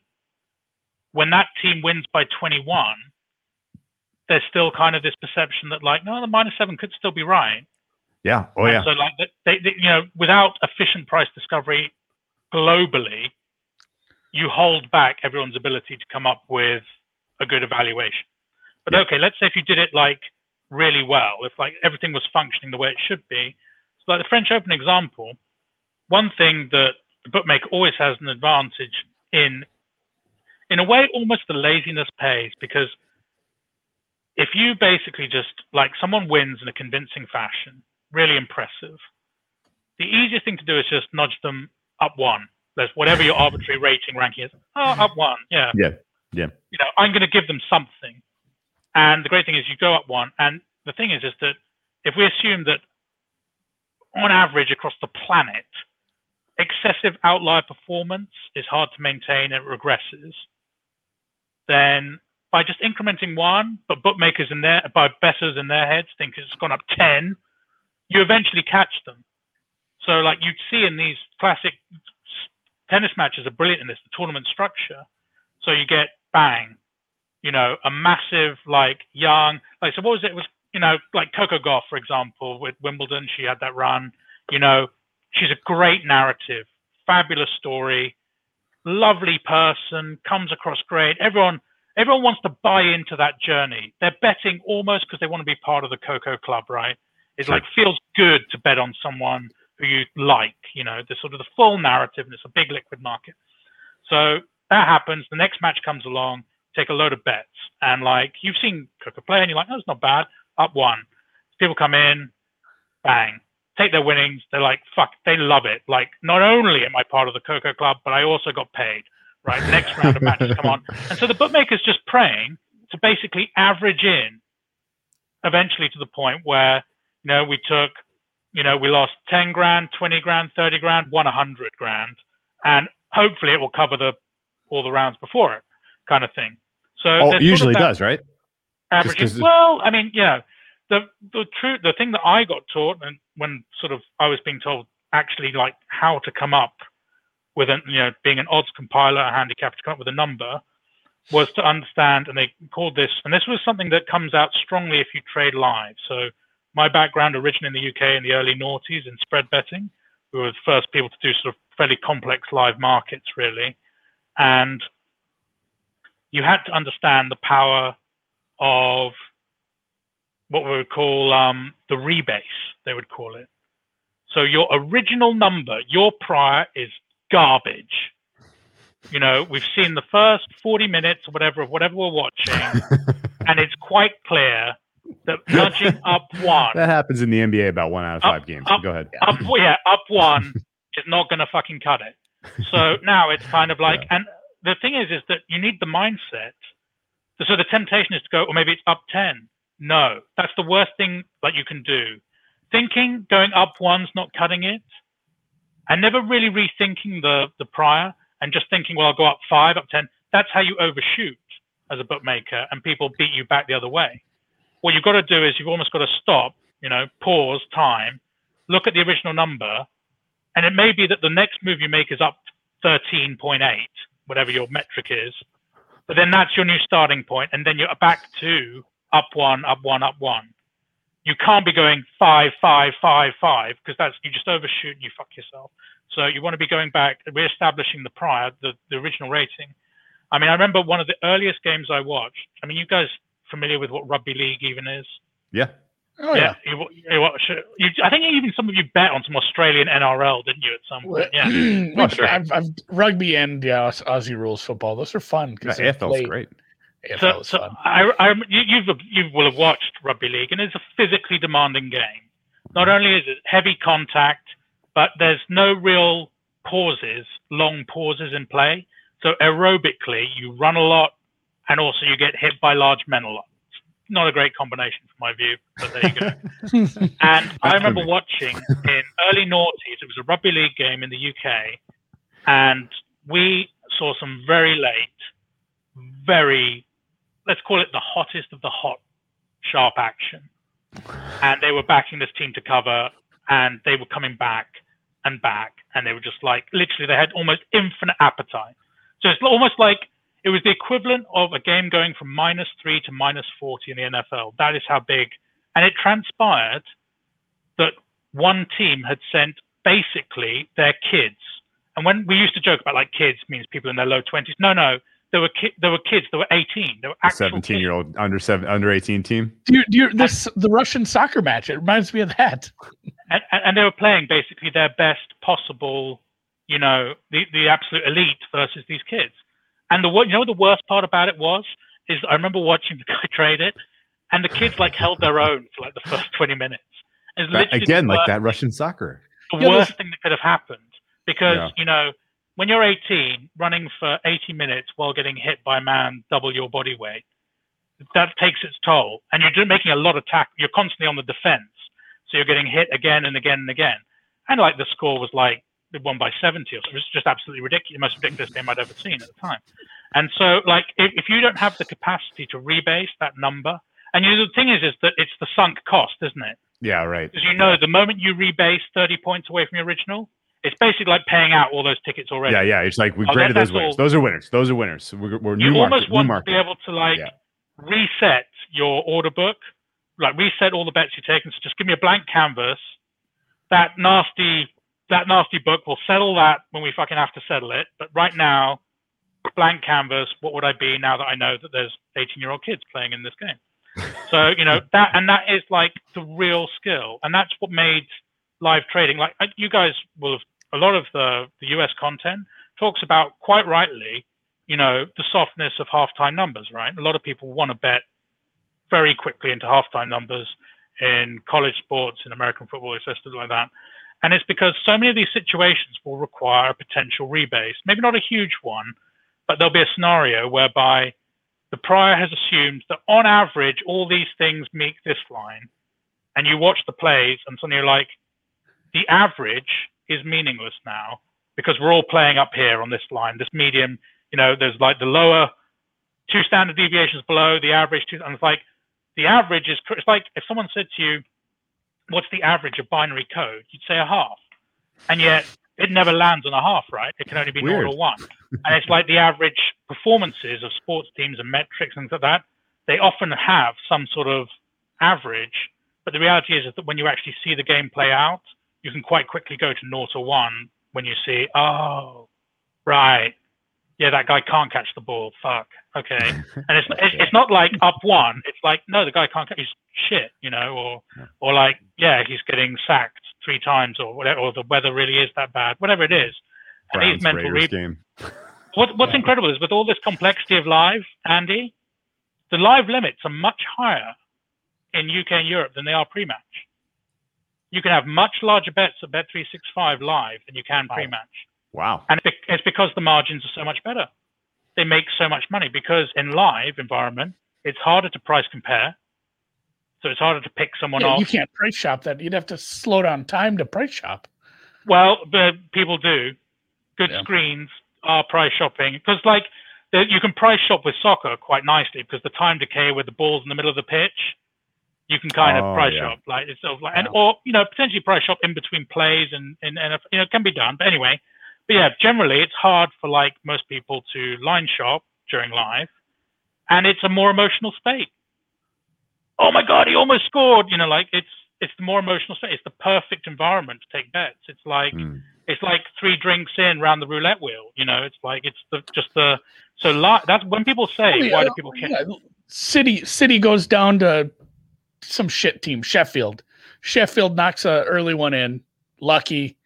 S3: when that team wins by 21, there's still kind of this perception that like, no, the minus seven could still be right.
S1: Yeah. Oh yeah.
S3: So like, they, they, you know, without efficient price discovery globally, you hold back everyone's ability to come up with a good evaluation. But yeah. okay, let's say if you did it like really well, if like everything was functioning the way it should be. So like the French Open example, one thing that the bookmaker always has an advantage in, in a way, almost the laziness pays because if you basically just like someone wins in a convincing fashion, really impressive, the easiest thing to do is just nudge them up one. There's whatever your arbitrary rating ranking is. Oh, mm-hmm. up one. Yeah.
S1: Yeah. Yeah.
S3: You know, I'm going to give them something. And the great thing is you go up one. And the thing is, is that if we assume that on average across the planet, excessive outlier performance is hard to maintain and it regresses, then by just incrementing one, but bookmakers in their by betters in their heads think it's gone up ten, you eventually catch them. So like you'd see in these classic tennis matches are brilliant in this, the tournament structure. So you get bang, you know, a massive like young like so what was it? it was you know like Coco Gauff for example with Wimbledon, she had that run. You know, she's a great narrative, fabulous story, lovely person, comes across great. Everyone everyone wants to buy into that journey. They're betting almost because they want to be part of the Coco Club, right? It's sure. like feels good to bet on someone who you like, you know, the sort of the full narrative, and it's a big liquid market. So that happens. The next match comes along, take a load of bets, and like you've seen Coco play, and you're like, oh, it's not bad. Up one. People come in, bang, take their winnings. They're like, fuck, they love it. Like, not only am I part of the Coco Club, but I also got paid right? Next round of matches come on. And so the bookmaker's just praying to basically average in eventually to the point where, you know, we took, you know, we lost 10 grand, 20 grand, 30 grand, won 100 grand. And hopefully it will cover the all the rounds before it kind of thing. So
S1: oh, it usually does, right?
S3: Well, I mean, you know, the the true the thing that I got taught and when sort of I was being told actually like how to come up with an, you know, being an odds compiler, a handicap to come up with a number, was to understand, and they called this, and this was something that comes out strongly if you trade live. So my background originally in the UK in the early noughties in spread betting. We were the first people to do sort of fairly complex live markets, really. And you had to understand the power of what we would call um, the rebase, they would call it. So your original number, your prior is garbage. You know, we've seen the first 40 minutes or whatever of whatever we're watching, *laughs* and it's quite clear that nudging up one.
S1: That happens in the NBA about one out of five up, games. Up, Go ahead.
S3: Up, yeah, up one *laughs* is not going to fucking cut it. So now it's kind of like, yeah. and the thing is, is that you need the mindset. So the temptation is to go, or maybe it's up 10. No, that's the worst thing that you can do. Thinking going up one's not cutting it and never really rethinking the the prior and just thinking, well, I'll go up five, up ten. That's how you overshoot as a bookmaker, and people beat you back the other way. What you've got to do is you've almost got to stop, you know, pause, time, look at the original number, and it may be that the next move you make is up 13.8, whatever your metric is, but then that's your new starting point, and then you're back to up one, up one, up one you can't be going five, five, five, five, because that's you just overshoot and you fuck yourself. So you want to be going back, re-establishing the prior, the, the original rating. I mean, I remember one of the earliest games I watched. I mean, you guys familiar with what rugby league even is?
S1: Yeah.
S4: Oh yeah.
S3: You, you watch, you, I think even some of you bet on some Australian NRL, didn't you? At some point, yeah. *clears throat*
S4: Which I've, I've, rugby and yeah, Aussie rules football. Those are fun.
S1: Because yeah, AFL's great.
S3: AFL so, so fun. I, I, you, you've you will have watched rugby league, and it's a physically demanding game. Not only is it heavy contact, but there's no real pauses, long pauses in play. So aerobically, you run a lot, and also you get hit by large men a lot not a great combination from my view, but there you go. *laughs* and I remember watching in early noughties, it was a rugby league game in the UK, and we saw some very late, very, let's call it the hottest of the hot, sharp action. And they were backing this team to cover, and they were coming back and back, and they were just like, literally, they had almost infinite appetite. So it's almost like it was the equivalent of a game going from minus three to minus 40 in the NFL. That is how big. And it transpired that one team had sent basically their kids. And when we used to joke about like kids means people in their low 20s. No, no. There were ki- there were kids. There were 18. There were
S1: 17 year old under seven under 18 team.
S4: Do you, do you, this the Russian soccer match? It reminds me of that.
S3: And, and they were playing basically their best possible, you know, the the absolute elite versus these kids. And the you know the worst part about it was is I remember watching *laughs* the guy trade it, and the kids like held their own for like the first *laughs* twenty minutes.
S1: Again, like that Russian soccer.
S3: The yeah, worst thing that could have happened because yeah. you know when you're 18, running for 80 minutes while getting hit by a man double your body weight, that takes its toll, and you're making a lot of tack. You're constantly on the defense, so you're getting hit again and again and again. And like the score was like they won by 70 or so. It was just absolutely ridiculous, the most ridiculous game I'd ever seen at the time. And so, like, if, if you don't have the capacity to rebase that number, and you know, the thing is, is that it's the sunk cost, isn't it?
S1: Yeah, right.
S3: Because you know, the moment you rebase 30 points away from your original, it's basically like paying out all those tickets already.
S1: Yeah, yeah. It's like we've oh, graded those winners. All, those are winners. Those are winners. We're, we're
S3: you
S1: new
S3: almost
S1: market,
S3: want
S1: to
S3: be able to like yeah. reset your order book, like reset all the bets you take, and so just give me a blank canvas. That nasty that nasty book. We'll settle that when we fucking have to settle it. But right now, blank canvas. What would I be now that I know that there's 18 year old kids playing in this game? *laughs* so you know that, and that is like the real skill, and that's what made live trading. Like uh, you guys will have a lot of the the US content talks about quite rightly, you know, the softness of halftime numbers. Right, a lot of people want to bet very quickly into halftime numbers in college sports, in American football, etc., like that. And it's because so many of these situations will require a potential rebase, maybe not a huge one, but there'll be a scenario whereby the prior has assumed that on average, all these things meet this line. And you watch the plays, and suddenly you're like, the average is meaningless now because we're all playing up here on this line, this medium. You know, there's like the lower two standard deviations below the average, two, and it's like the average is, it's like if someone said to you, what's the average of binary code? You'd say a half. And yet it never lands on a half, right? It can only be Weird. 0 or 1. and it's like the average performances of sports teams and metrics and things like that. They often have some sort of average. But the reality is, is that when you actually see the game play out, you can quite quickly go to 0 or 1 when you see, oh, right, yeah, that guy can't catch the ball. Fuck. Okay. *laughs* And it's it's, it's not like up one. It's like no, the guy can't catch. He's shit, you know, or or like yeah, he's getting sacked three times, or whatever, or the weather really is that bad. Whatever it is.
S1: And Browns, these mental re-. *laughs*
S3: What what's incredible is with all this complexity of live, Andy, the live limits are much higher in UK and Europe than they are pre-match. You can have much larger bets at Bet365 live than you can pre-match.
S1: Wow.
S3: And it's because the margins are so much better. They make so much money because in live environment, it's harder to price compare. So it's harder to pick someone
S4: yeah,
S3: off.
S4: You can't price shop that. You'd have to slow down time to price shop.
S3: Well, but people do. Good yeah. screens are price shopping because, like, you can price shop with soccer quite nicely because the time decay with the balls in the middle of the pitch, you can kind oh, of price yeah. shop like it's sort of like, and or you know potentially price shop in between plays and and, and you know it can be done. But anyway, but yeah, generally it's hard for like most people to line shop during live, and it's a more emotional state. Oh my god, he almost scored! You know, like it's it's the more emotional state. It's the perfect environment to take bets. It's like mm. it's like three drinks in round the roulette wheel. You know, it's like it's the just the so li- that's when people say oh, yeah, why do people care? Yeah.
S4: City City goes down to some shit team, Sheffield. Sheffield knocks a early one in, lucky,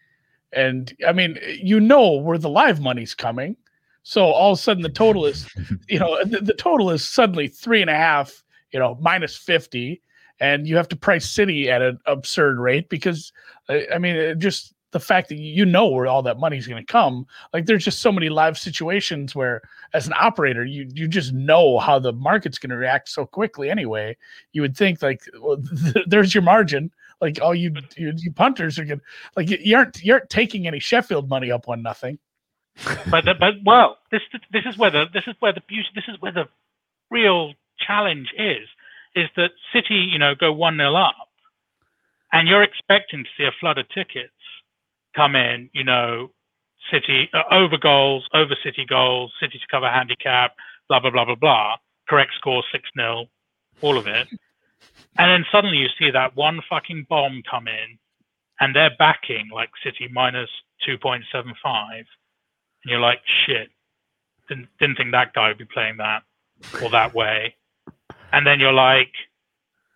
S4: and I mean, you know where the live money's coming. So all of a sudden, the total is, *laughs* you know, the, the total is suddenly three and a half, you know, minus fifty, and you have to price City at an absurd rate because, I mean, it just the fact that you know where all that money is going to come like there's just so many live situations where as an operator you you just know how the market's going to react so quickly anyway. You would think like well, th- *laughs* there's your margin. Like all you, you you punters are going like you aren't you aren't taking any sheffield money up on nothing. *laughs*
S3: But but well this this is where the this is where the beauty this is where the real challenge is is that city you know go 1 nil up and you're expecting to see a flood of tickets come in, you know, City uh, over goals, over City goals, City to cover handicap, blah blah blah blah blah. Correct score six 0 all of it. And then suddenly you see that one fucking bomb come in, and they're backing like City minus two point seven five, and you're like, shit, didn't didn't think that guy would be playing that or that way. And then you're like,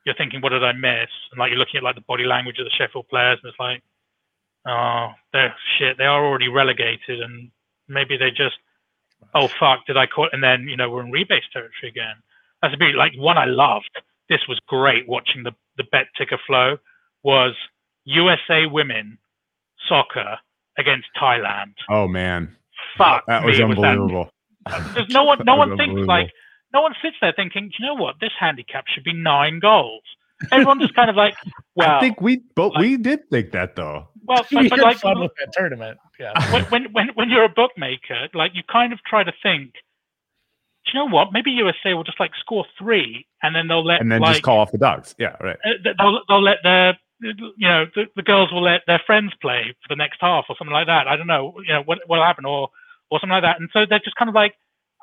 S3: you're thinking, what did I miss? And like you're looking at like the body language of the Sheffield players, and it's like, oh, they're shit. They are already relegated, and maybe they just, oh fuck, did I call? And then you know we're in rebase territory again. That's a bit like one I loved. This was great watching the the bet ticker flow. Was USA women soccer against Thailand?
S1: Oh man,
S3: fuck
S1: that was
S3: me,
S1: unbelievable.
S3: Was *laughs* There's no one. No one thinks like. No one sits there thinking, you know what? This handicap should be nine goals. Everyone just kind of like, well.
S1: I think we, but like, we did think that though.
S3: Well, but, but like
S4: fun with that tournament. Yeah. *laughs*
S3: When, when when when you're a bookmaker, like you kind of try to think. Do you know what? Maybe USA will just like score three, and then they'll let
S1: and then
S3: like,
S1: just call off the dogs. Yeah, right.
S3: Uh, they'll they'll let their you know the, the girls will let their friends play for the next half or something like that. I don't know. You know what what'll happen or or something like that. And so they're just kind of like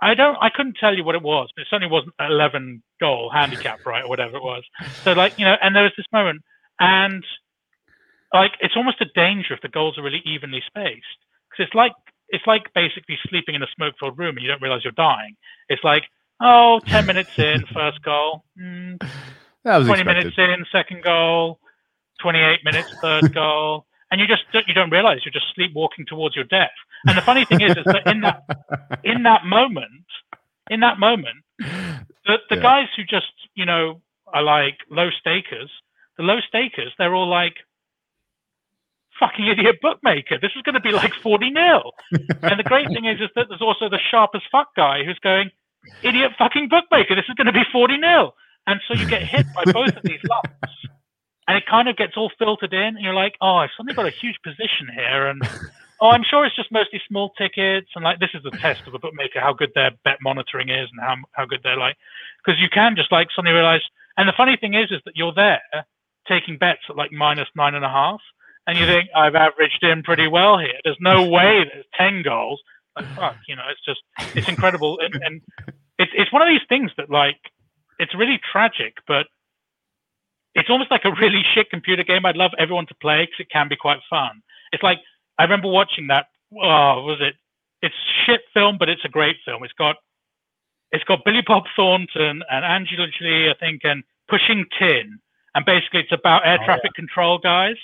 S3: I don't I couldn't tell you what it was. But it certainly wasn't eleven goal handicap, right, or whatever it was. So like you know, and there was this moment, and like it's almost a danger if the goals are really evenly spaced because it's like it's like basically sleeping in a smoke-filled room and you don't realize you're dying. It's like oh, 10 minutes in, first goal. Mm, 20
S1: expected.
S3: minutes in, second goal. 28 minutes, third goal. And you just don't, you don't realize you're just sleepwalking towards your death. And the funny thing is, is that in that in that moment, in that moment, the, the
S1: Yeah.
S3: guys who just you know are like low stakers, the low stakers, they're all like, fucking idiot bookmaker. This is going to be like 40 nil. and the great thing is, is that there's also the sharp as fuck guy who's going, idiot fucking bookmaker. This is going to be 40 nil. And so you get hit by both of these lumps. And it kind of gets all filtered in, and you're like, oh, I've suddenly got a huge position here, and oh, I'm sure it's just mostly small tickets, and like this is the test of a bookmaker how good their bet monitoring is, and how how good they're like, because you can just like suddenly realize. And the funny thing is, is that you're there taking bets at like minus nine and a half, and you think I've averaged in pretty well here. There's no way there's ten goals. Like fuck, you know, it's just it's incredible, and, and it's it's one of these things that like it's really tragic, but it's almost like a really shit computer game. I'd love everyone to play because it can be quite fun. It's like I remember watching that. Oh, was it? It's shit film, but it's a great film. It's got it's got Billy Bob Thornton and Angela Jolie, I think, and Pushing Tin, and basically it's about air
S4: Oh,
S3: traffic control guys.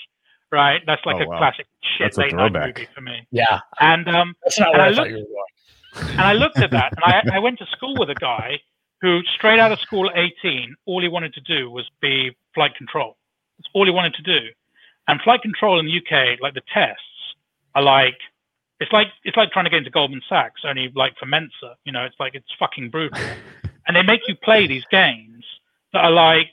S3: Right, that's like
S1: Oh,
S3: a
S1: wow.
S3: classic shit
S1: That's
S3: late night movie for me.
S4: Yeah,
S3: And um,
S4: that's not
S3: And I
S4: I,
S3: looked-
S4: you were going.
S3: and I looked at that, and I, *laughs* I went to school with a guy who, straight out of school at 18, all he wanted to do was be flight control. That's all he wanted to do. And flight control in the UK, like the tests, are like it's like it's like trying to get into Goldman Sachs, only like for Mensa. You know, it's like it's fucking brutal. *laughs* and they make you play these games that are like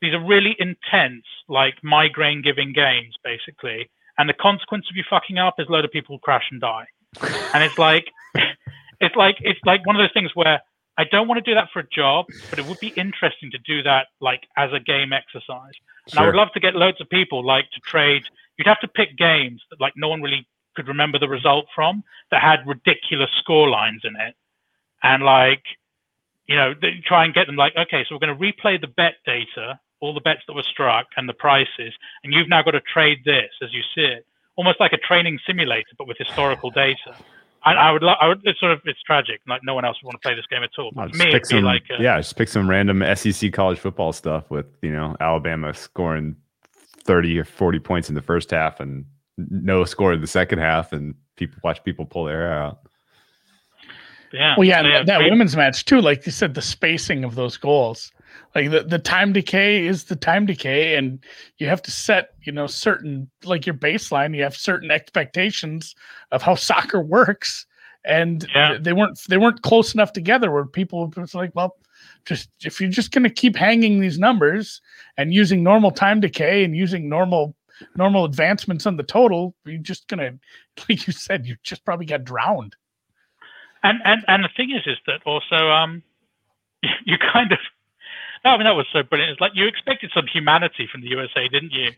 S3: these are really intense, like migraine-giving games, basically. And the consequence of you fucking up is a load of people crash and die. And it's like *laughs* it's like it's like one of those things where I don't want to do that for a job, but it would be interesting to do that like as a game exercise. And I would love to get loads of people like to trade. You'd have to pick games that like no one really could remember the result from that had ridiculous score lines in it, and like you know try and get them like okay, so we're going to replay the bet data, all the bets that were struck and the prices, and you've now got to trade this as you see it, almost like a training simulator but with historical data. I, I would, lo- I would. It's sort of, it's tragic. Like no one else would want to play this game at all. But me,
S1: pick
S3: it'd be
S1: some,
S3: like, uh,
S1: yeah, just pick some random SEC college football stuff with you know Alabama scoring thirty or forty points in the first half and no score in the second half, and people watch people pull their hair out.
S3: yeah.
S4: Well, yeah, that, that women's match too. Like you said, the spacing of those goals, like the, the time decay is the time decay, and you have to set, you know, certain like your baseline. You have certain expectations of how soccer works, and
S3: Yeah.
S4: they weren't they weren't close enough together. Where people was like, well, just if you're just going to keep hanging these numbers and using normal time decay and using normal normal advancements on the total, you're just gonna, *laughs* like you said, you just probably got drowned.
S3: And and and the thing is, is that also um, *laughs* you kind of. I mean that was so brilliant. It's like you expected some humanity from the USA, didn't you?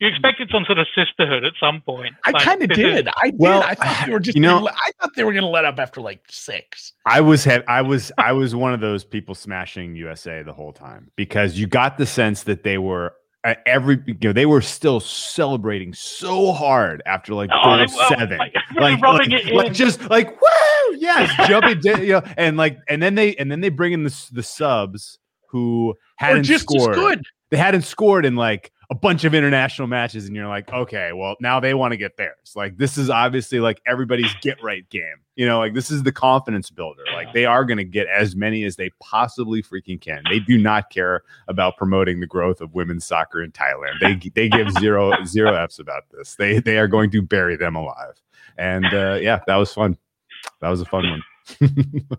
S3: You expected some sort of sisterhood at some point.
S4: I
S3: Like,
S4: kind of
S3: this is-
S4: did. I did.
S1: Well,
S4: I thought they were *sighs* just.
S1: you know-
S4: gonna, I thought they were going to let up after like six.
S1: I was ha- I was I was one of those people smashing USA the whole time because you got the sense that they were uh, every you know they were still celebrating so hard after like
S3: Oh,
S1: goal seven
S3: like, *laughs* really
S1: like, like, like just like woo yes jumping da- you know and like and then they and then they bring in the the subs who hadn't
S4: just
S1: scored
S4: good.
S1: they hadn't scored in like a bunch of international matches and you're like okay well now they want to get theirs. Like this is obviously like everybody's get right game. You know like this is the confidence builder. Like they are going to get as many as they possibly freaking can. They do not care about promoting the growth of women's soccer in thailand. They they give zero zero f's about this. They they are going to bury them alive. And uh yeah that was fun. That was a fun one. *laughs*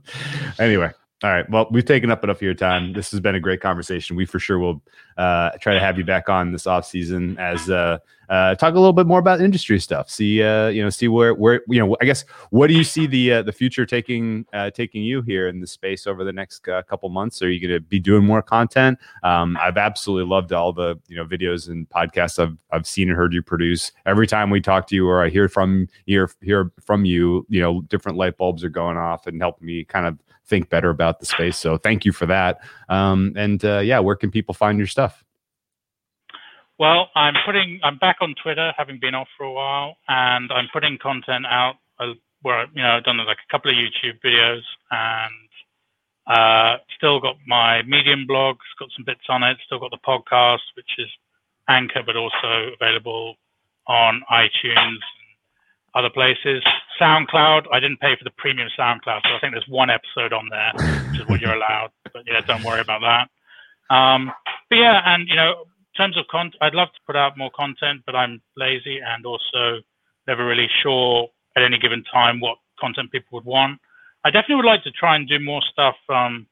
S1: Anyway all right. Well, we've taken up enough of your time. This has been a great conversation. We for sure will uh, try to have you back on this off season as uh, uh, talk a little bit more about industry stuff. See, uh, you know, see where where you know. I guess what do you see the uh, the future taking uh, taking you here in the space over the next uh, couple months? Are you going to be doing more content? Um, I've absolutely loved all the you know videos and podcasts I've I've seen and heard you produce. Every time we talk to you or I hear from hear hear from you, you know, different light bulbs are going off and helping me kind of think better about the space. So thank you for that. Um, and uh, yeah, where can people find your stuff?
S3: Well, I'm putting. I'm back on Twitter, having been off for a while, and I'm putting content out uh, where you know I've done like a couple of YouTube videos, and uh, still got my Medium blog, got some bits on it. Still got the podcast, which is Anchor, but also available on iTunes and other places. SoundCloud. I didn't pay for the premium SoundCloud, so I think there's one episode on there, which is what you're allowed. But yeah, don't worry about that. Um, but yeah, and you know, terms of content, I'd love to put out more content, but I'm lazy and also never really sure at any given time what content people would want. I definitely would like to try and do more stuff. Um,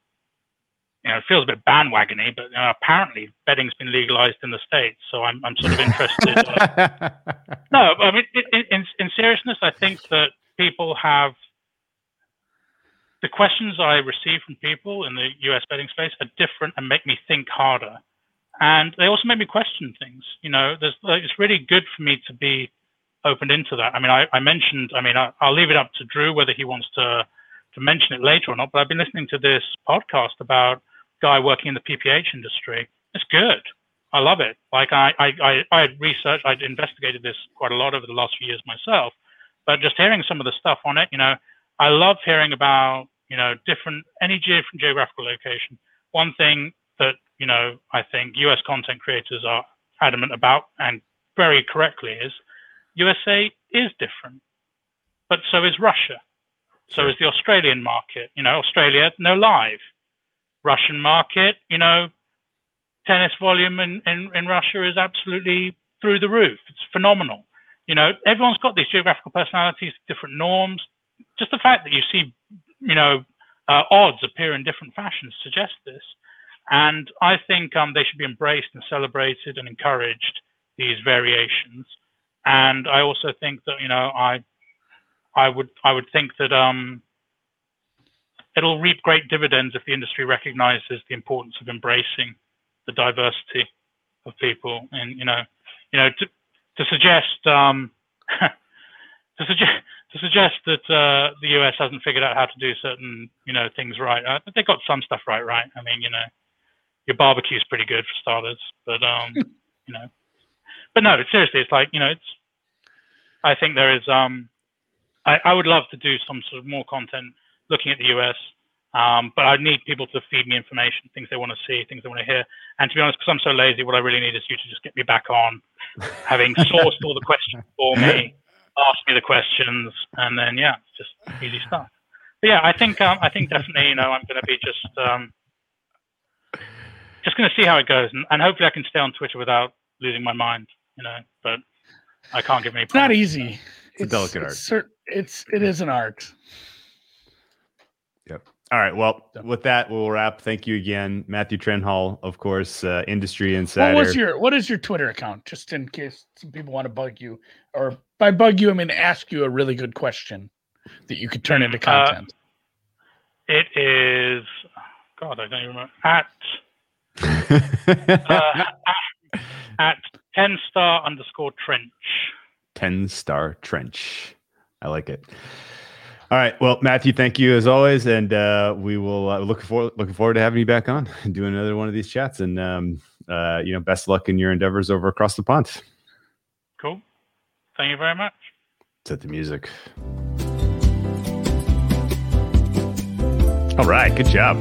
S3: you know, it feels a bit bandwagony, but apparently betting's been legalized in the states, so I'm I'm sort of interested. uh, *laughs* no, I mean, in, in, in seriousness, I think that people have the questions I receive from people in the US betting space are different and make me think harder. And they also make me question things. You know, like, it's really good for me to be opened into that. I mean, I, I mentioned, I mean, I, I'll leave it up to Drew whether he wants to, to mention it later or not, but I've been listening to this podcast about guy working in the PPH industry. It's good. I love it. Like I, I, I, I researched, I'd investigated this quite a lot over the last few years myself, but just hearing some of the stuff on it, you know, I love hearing about, you know, different, any different geographical location. One thing that, you know, I think US content creators are adamant about and very correctly is USA is different, but so is Russia. So is the Australian market. You know, Australia, no live. Russian market, you know, tennis volume in, in, in Russia is absolutely through the roof. It's phenomenal. You know, everyone's got these geographical personalities, different norms. Just the fact that you see, you know, uh, odds appear in different fashions suggests this. And I think um, they should be embraced and celebrated and encouraged, these variations. And I also think that, you know, I I would I would think that um, it'll reap great dividends if the industry recognizes the importance of embracing the diversity of people and you know you know to, to suggest um, *laughs* to suggest to suggest that uh, the US hasn't figured out how to do certain you know things right uh, they got some stuff right right I mean you know your barbecue is pretty good for starters but um *laughs* you know but no seriously it's like you know it's I think there is um I, I would love to do some sort of more content looking at the US. Um, but I need people to feed me information, things they want to see, things they want to hear. And to be honest, because I'm so lazy, what I really need is you to just get me back on, having *laughs* sourced all the questions for me, *laughs* ask me the questions, and then yeah, it's just easy stuff. But yeah, I think um, I think definitely you know I'm going to be just um, just going to see how it goes, and, and hopefully I can stay on Twitter without losing my mind, you know. But I can't give any.
S4: It's not easy.
S1: It's, a delicate art.
S4: It's, it's it is an art.
S1: Yep. All right. Well, with that, we'll wrap. Thank you again, Matthew Trenhaile, of course, uh, industry insider.
S4: What was your What is your Twitter account? Just in case some people want to bug you, or by bug you, I mean ask you a really good question that you could turn into
S3: Uh,
S4: content.
S3: It is. God, I don't even remember. At *laughs* uh, at, at ten star underscore trench.
S1: 10 star trench. I like it. All right. Well, Matthew, thank you as always, and uh, we will uh, look forward looking forward to having you back on and doing another one of these chats. And um, uh, you know, best luck in your endeavors over across the pond.
S3: Cool. Thank you very much.
S1: Set the music. All right. Good job.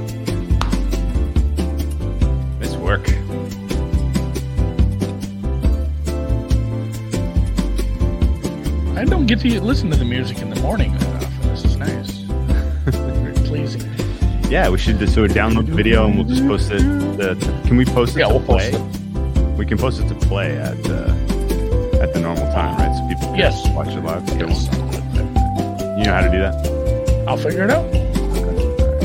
S1: Nice work.
S4: I don't get to listen to the music in the morning often. This is nice. Very *laughs* pleasing.
S1: Yeah, we should just so download the video and we'll just post it. To- can we post it
S4: Yeah,
S1: to
S4: we'll post
S1: play? We can post it to play at uh, at the normal time, right? So people can
S4: Yes.
S1: watch it live.
S4: Yes.
S1: You know how to do that?
S4: I'll figure it out.